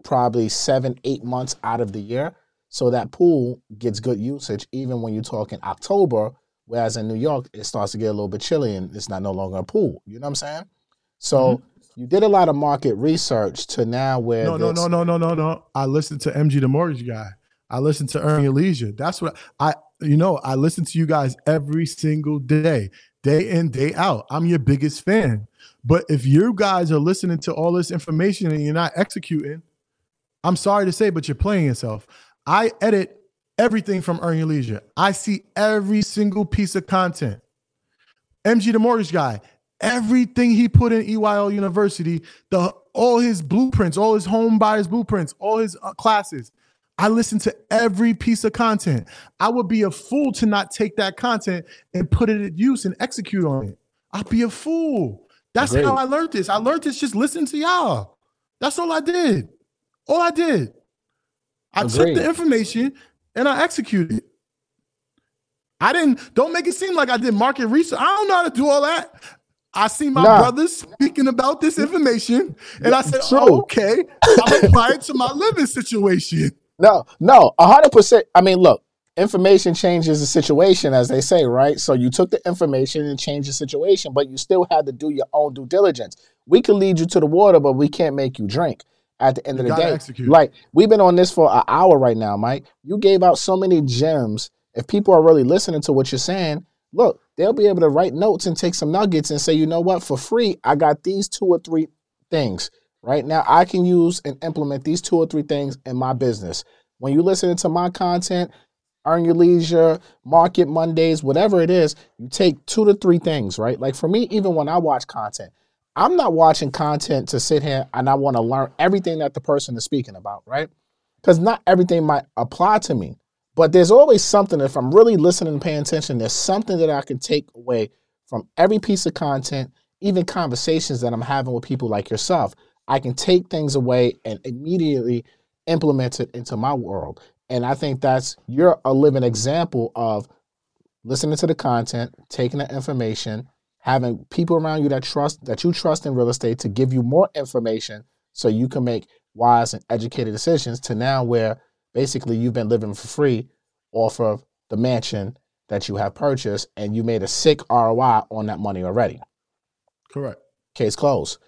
probably seven, eight months out of the year. So that pool gets good usage even when you're talking October, whereas in New York, it starts to get a little bit chilly and it's not no longer a pool. You know what I'm saying? So mm-hmm. you did a lot of market research to now where No, no, no, no, no, no, no. I listened to MG the mortgage guy. I listened to Earn Your Leisure. That's what I you know, I listen to you guys every single day, day in, day out. I'm your biggest fan. But if you guys are listening to all this information and you're not executing, I'm sorry to say, but you're playing yourself. I edit everything from Earn Your Leisure. I see every single piece of content. MG the mortgage guy, everything he put in EYL University, the all his blueprints, all his home buyers blueprints, all his uh, classes. I listen to every piece of content. I would be a fool to not take that content and put it at use and execute on it. I'd be a fool. That's Great. how I learned this. I learned this just listening to y'all. That's all I did. All I did. I Agreed. took the information and I executed. I didn't, don't make it seem like I did market research. I don't know how to do all that. I see my nah. brothers speaking about this information, and I said, oh, okay, I'll apply it to my living situation. No, no, hundred percent. I mean, look, information changes the situation, as they say, right? So you took the information and changed the situation, but you still had to do your own due diligence. We can lead you to the water, but we can't make you drink at the end you of the day. Execute. Like we've been on this for an hour right now, Mike. You gave out so many gems. If people are really listening to what you're saying, look, they'll be able to write notes and take some nuggets and say, you know what, for free, I got these two or three things. Right now, I can use and implement these two or three things in my business. When you listen to my content, earn your leisure, market Mondays, whatever it is, you take two to three things, right? Like for me, even when I watch content, I'm not watching content to sit here and I want to learn everything that the person is speaking about, right? Because not everything might apply to me. But there's always something, if I'm really listening and paying attention, there's something that I can take away from every piece of content, even conversations that I'm having with people like yourself. I can take things away and immediately implement it into my world. And I think that's, you're a living example of listening to the content, taking the information, having people around you that trust that you trust in real estate to give you more information so you can make wise and educated decisions to now where basically you've been living for free off of the mansion that you have purchased and you made a sick ROI on that money already. Correct. Case closed.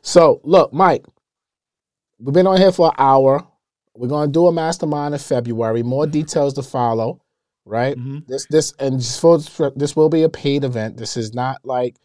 So look, Mike, we've been on here for an hour. We're gonna do a mastermind in February. More details to follow right? Mm-hmm. This this and this will be a paid event. This is not like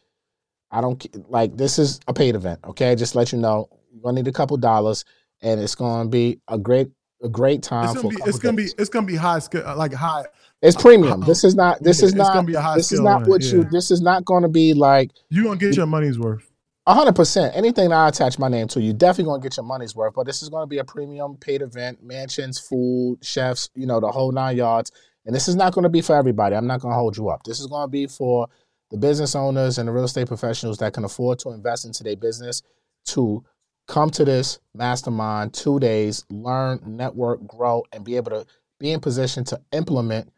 I don't like this is a paid event. Okay, just let you know you're gonna need a couple dollars, and it's gonna be a great a great time. It's gonna, be, it's gonna be it's gonna be high like high. It's premium. This is not. This yeah, is not. this is not what yeah. you. This is not going to be like. You're gonna get your money's worth. Hundred percent. Anything that I attach my name to, you definitely gonna get your money's worth. But this is gonna be a premium paid event. Mansions, food, chefs, you know, the whole nine yards. And this is not going to be for everybody. I'm not going to hold you up. This is going to be for the business owners and the real estate professionals that can afford to invest into their business to come to this mastermind two days, learn, network, grow, and be able to be in position to implement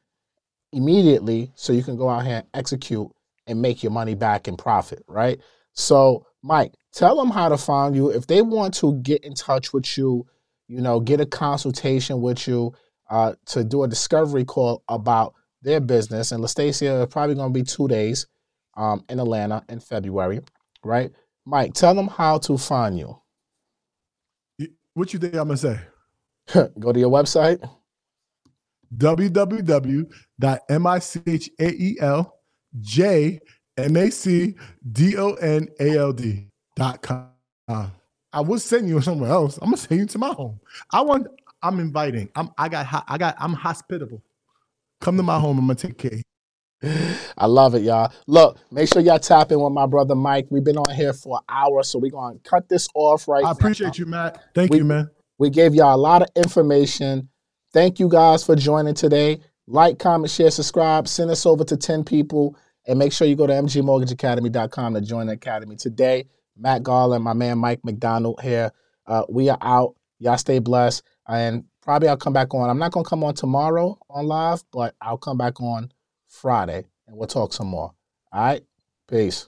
immediately so you can go out here and execute and make your money back and profit, right? So, Mike, tell them how to find you. If they want to get in touch with you, you know, get a consultation with you, uh, to do a discovery call about their business. And Lastacia is probably going to be two days um, in Atlanta in February, right? Mike, tell them how to find you. What you think I'm going to say? Go to your website. www.michaeljmacdonald.com. I was send you somewhere else. I'm gonna send you to my home. I want I'm inviting. I'm I got I got I'm hospitable. Come to my home. I'm gonna take care. I love it, y'all. Look, make sure y'all tap in with my brother Mike. We've been on here for an hour, so we're gonna cut this off right. I appreciate you, Matt. Thank We- you, man. We gave y'all a lot of information. Thank you guys for joining today. Like, comment, share, subscribe. Send us over to 10 people. And make sure you go to mgmortgageacademy.com to join the academy today. Matt Garland, my man Mike MacDonald here. Uh, we are out. Y'all stay blessed. And probably I'll come back on. I'm not going to come on tomorrow on live, but I'll come back on Friday and we'll talk some more. All right? Peace.